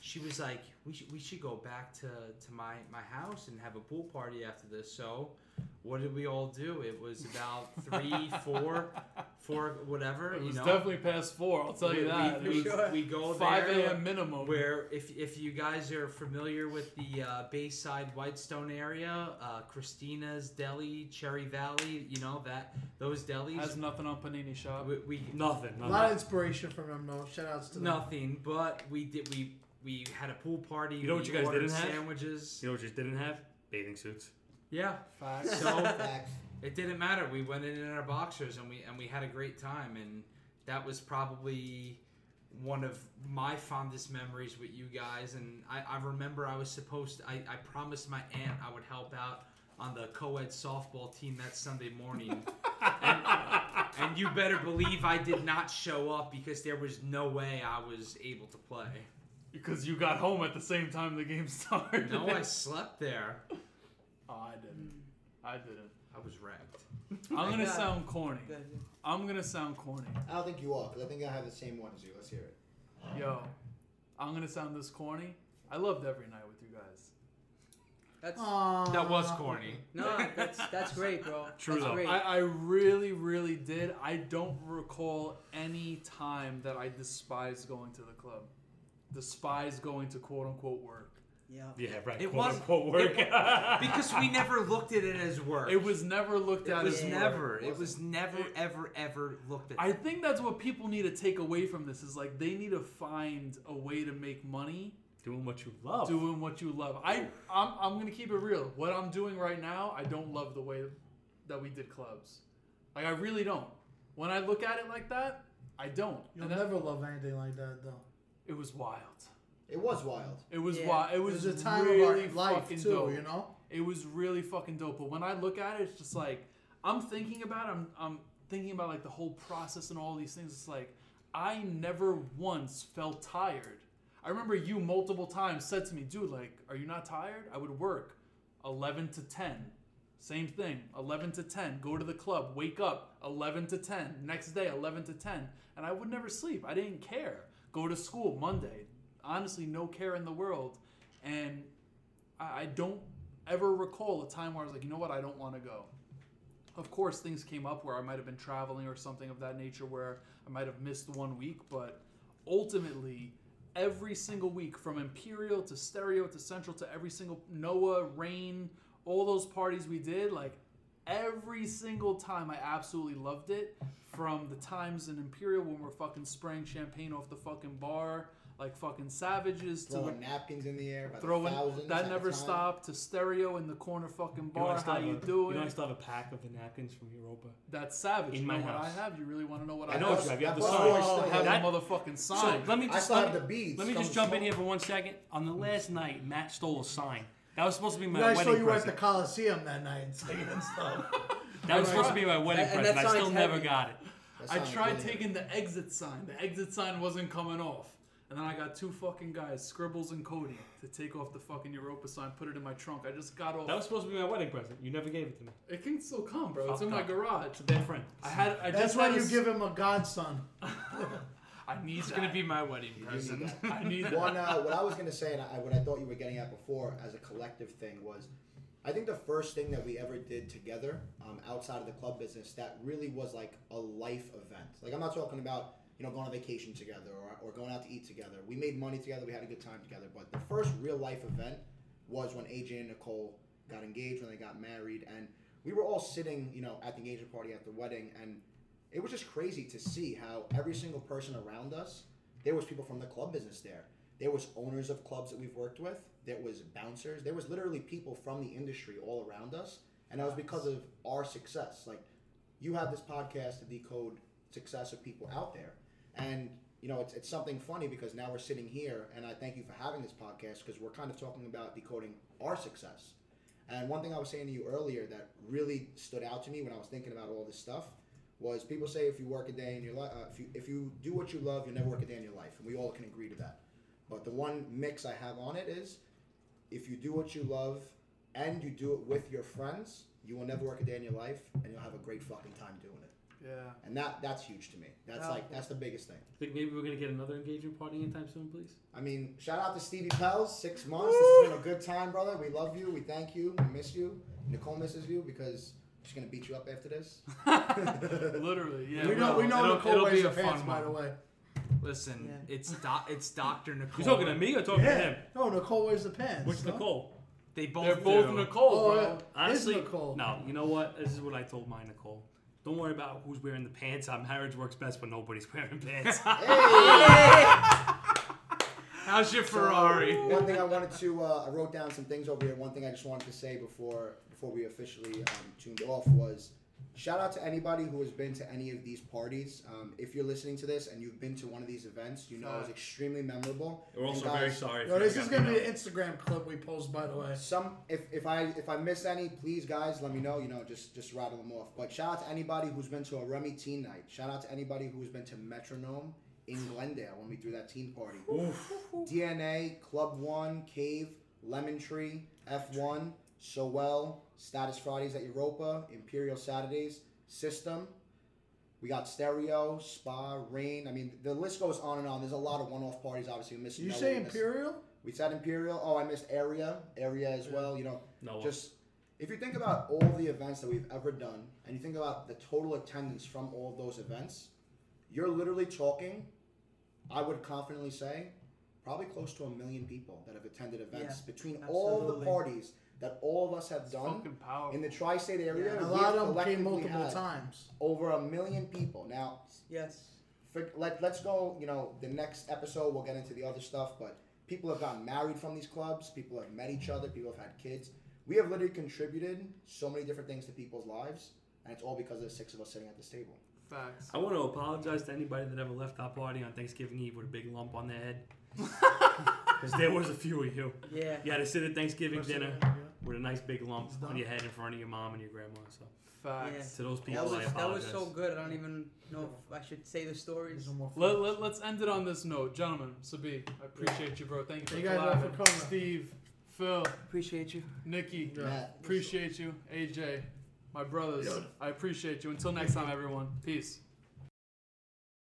she was like, we should we should go back to to my my house and have a pool party after this. So, what did we all do? It was about three, four, *laughs* four, whatever. It you was know, definitely past four. I'll tell we, you that. we, it we, Sure. we go 5 a.m. minimum. Where if, if you guys are familiar with the uh, Bayside Whitestone area, uh, Christina's Deli, Cherry Valley, you know that those delis. has nothing on Panini Shop. we, we Nothing. A lot of inspiration from them, though. Shout outs to them. nothing, but we did we we had a pool party. You know what we you guys didn't have? Sandwiches. You know what just didn't have? Bathing suits. Yeah. Facts. So Facts. it didn't matter. We went in in our boxers and we and we had a great time and that was probably one of my fondest memories with you guys and I, I remember I was supposed to, I, I promised my aunt I would help out on the co-ed softball team that Sunday morning *laughs* and, and you better believe I did not show up because there was no way I was able to play. Because you got home at the same time the game *laughs* started. No, I slept there. Oh, I didn't. I didn't. I was wrecked. *laughs* I'm gonna sound corny. I'm gonna sound corny. I don't think you are, because I think I have the same one as you. Let's hear it. Yo, I'm gonna sound this corny. I loved every night with you guys. That's Aw. That was corny. no, that's that's great, bro. *laughs* True, that's though. great. I, I really, really did. I don't recall any time that I despised going to the club. Despised going to quote unquote work. Yeah. Yeah, right. It quote was- unquote work. Because we never looked at it as work. It was never looked It at was as never. work. It was never, ever, ever looked at. I think that's what people need to take away from this is like they need to find a way to make money Doing what you love. doing what you love. I I'm, I'm gonna keep it real. What I'm doing right now, I don't love the way that we did clubs. Like I really don't. When I look at it like that, I don't. You'll And never love anything like that, though. it was wild. It was wild. It was Yeah. wild. It It was, was a time really of our life fucking too, dope. you know. It was really fucking dope. But when I look at it, it's just like I'm thinking about. It, I'm I'm thinking about like the whole process and all these things. It's like I never once felt tired. I remember you multiple times said to me, "Dude, like, are you not tired?" I would work 11 to 10. Same thing, 11 to 10. Go to the club, wake up 11 to 10. Next day, 11 to 10. And I would never sleep. I didn't care. Go to school Monday. Honestly, no care in the world. And I, I don't ever recall a time where I was like, you know what, I don't want to go. Of course, things came up where I might have been traveling or something of that nature where I might have missed one week, but ultimately, every single week from Imperial to Stereo to Central to every single Noah, Rain, all those parties we did, like every single time I absolutely loved it. From the times in Imperial when we're fucking spraying champagne off the fucking bar, like fucking savages, to the Throwing napkins in the air, by throwing thousands that never time. stopped to stereo in the corner fucking You know, I bar. still How you a, doing? You know, I still have a pack of the napkins from Europa. That's savage. in you my know what house. I have? You really want to know what I I, know have? what you have. You have the That sign. boy still I have has- the motherfucking So sign. let me I just still let have me, the beads. let me just jump in here for one second. On the last night, Matt stole a sign. That was supposed to be You my guys saw wedding you were at the. Coliseum that night and singing and stuff. *laughs* That was supposed to be my wedding And- and present. I still sign's never got it. I tried really- taking the exit sign. The exit sign wasn't coming off. And then I got two fucking guys, Scribbles and Cody, to take off the fucking Europa sign, put it in my trunk. I just got off. That was supposed to be my wedding present. You never gave it to me. it can still come, bro. It's Fucked in my up. garage. It's a bad friend. I had. I That's just why had a you s- give him a godson. *laughs* I need It's gonna be my wedding You need present. I need that. One, uh, what I was gonna say, and I, what I thought you were getting at before, as a collective thing, was I think the first thing that we ever did together, um, outside of the club business, that really was like a life event. Like I'm not talking about you know going on vacation together or, or going out to eat together. We made money together. We had a good time together. But the first real life event was when AJ and Nicole got engaged, when they got married, and we were all sitting, you know, at the engagement party at the wedding, and it was just crazy to see how every single person around us there was people from the club business there. There was owners of clubs that we've worked with. There was bouncers. There was literally people from the industry all around us. And that was because of our success. Like you have this podcast to decode success of people out there and you know it's, it's something funny because now we're sitting here and i thank you for having this podcast because we're kind of talking about decoding our success and one thing i was saying to you earlier that really stood out to me when i was thinking about all this stuff was people say if you work a day in your life, uh, if you if you do what you love, you'll never work a day in your life, and we all can agree to that. But the one mix I have on it is, if you do what you love and you do it with your friends, you will never work a day in your life, and you'll have a great fucking time doing it. Yeah. And that that's huge to me. That's like that's the biggest thing. Think maybe we're gonna get another engagement party anytime soon, please. I mean, shout out to Stevie Pels, six months. This has been a good time, brother. We love you. We thank you. We miss you. Nicole misses you because she's gonna beat you up after this. *laughs* *laughs* Literally, yeah. we know we know It'll- Nicole it'll wears be the fun pants, by the way. Listen, Yeah. it's doc, it's Doctor *laughs* Nicole. You talking to me or talking to him? No, Nicole wears the pants. Which no? Nicole? They both. They're both do. Nicole, Oh, bro. yeah. Honestly, Is Nicole. no. You know what? This is what I told my Nicole. Don't worry about who's wearing the pants. Our marriage works best when nobody's *laughs* wearing pants. How's your So, Ferrari? one thing I wanted to, uh, I wrote down some things over here. One thing I just wanted to say before before we officially um, tuned off was, shout out to anybody who has been to any of these parties. Um, if you're listening to this and you've been to one of these events, you know it was extremely memorable. We're also And very sorry. if Yo, you this is gonna be an Instagram clip we post, by the way. Some if, if I if I miss any, please guys let me know. You know, just just rattle them off. But shout out to anybody who's been to a Remy Teen Night. Shout out to anybody who's been to Metronome in Glendale when we threw that teen party. DNA, Club One, Cave, Lemon Tree, F1, Sowell, Status Fridays at Europa, Imperial Saturdays, System. We got Stereo, Spa, Rain. I mean, the list goes on and on. There's a lot of one-off parties. Obviously, we missed. You Noah, say we missed- Imperial? We said Imperial. Oh, I missed Area, Area as well. You know, No. just if you think about all the events that we've ever done, and you think about the total attendance from all of those events, you're literally talking. I would confidently say, probably close to a million people that have attended events Yeah, between all the absolutely. parties that all of us have done in the tri-state area. And a we lot of them came multiple times. Over a million people. Now, Yes. for, let, let's go, you know, the next episode we'll get into the other stuff, but people have gotten married from these clubs, people have met each other, people have had kids. We have literally contributed so many different things to people's lives, and it's all because of the six of us sitting at this table. Facts. I want to apologize to anybody that ever left our party on Thanksgiving Eve with a big lump on their head. *laughs* Because there was a few of you. Yeah. You had to sit at Thanksgiving dinner. With a nice big lump on your head in front of your mom and your grandma. So Facts. to those people, That I was that was so good. I don't even know if I should say the stories. No more Let, let, let's end it on this note. Gentlemen, Sabi, I appreciate you, bro. Thank you for Thank you guys all for coming. Steve, Phil, Appreciate you. Nikki, Yeah. Matt, appreciate you. AJ, my brothers, I appreciate you. Until next time, everyone. Peace.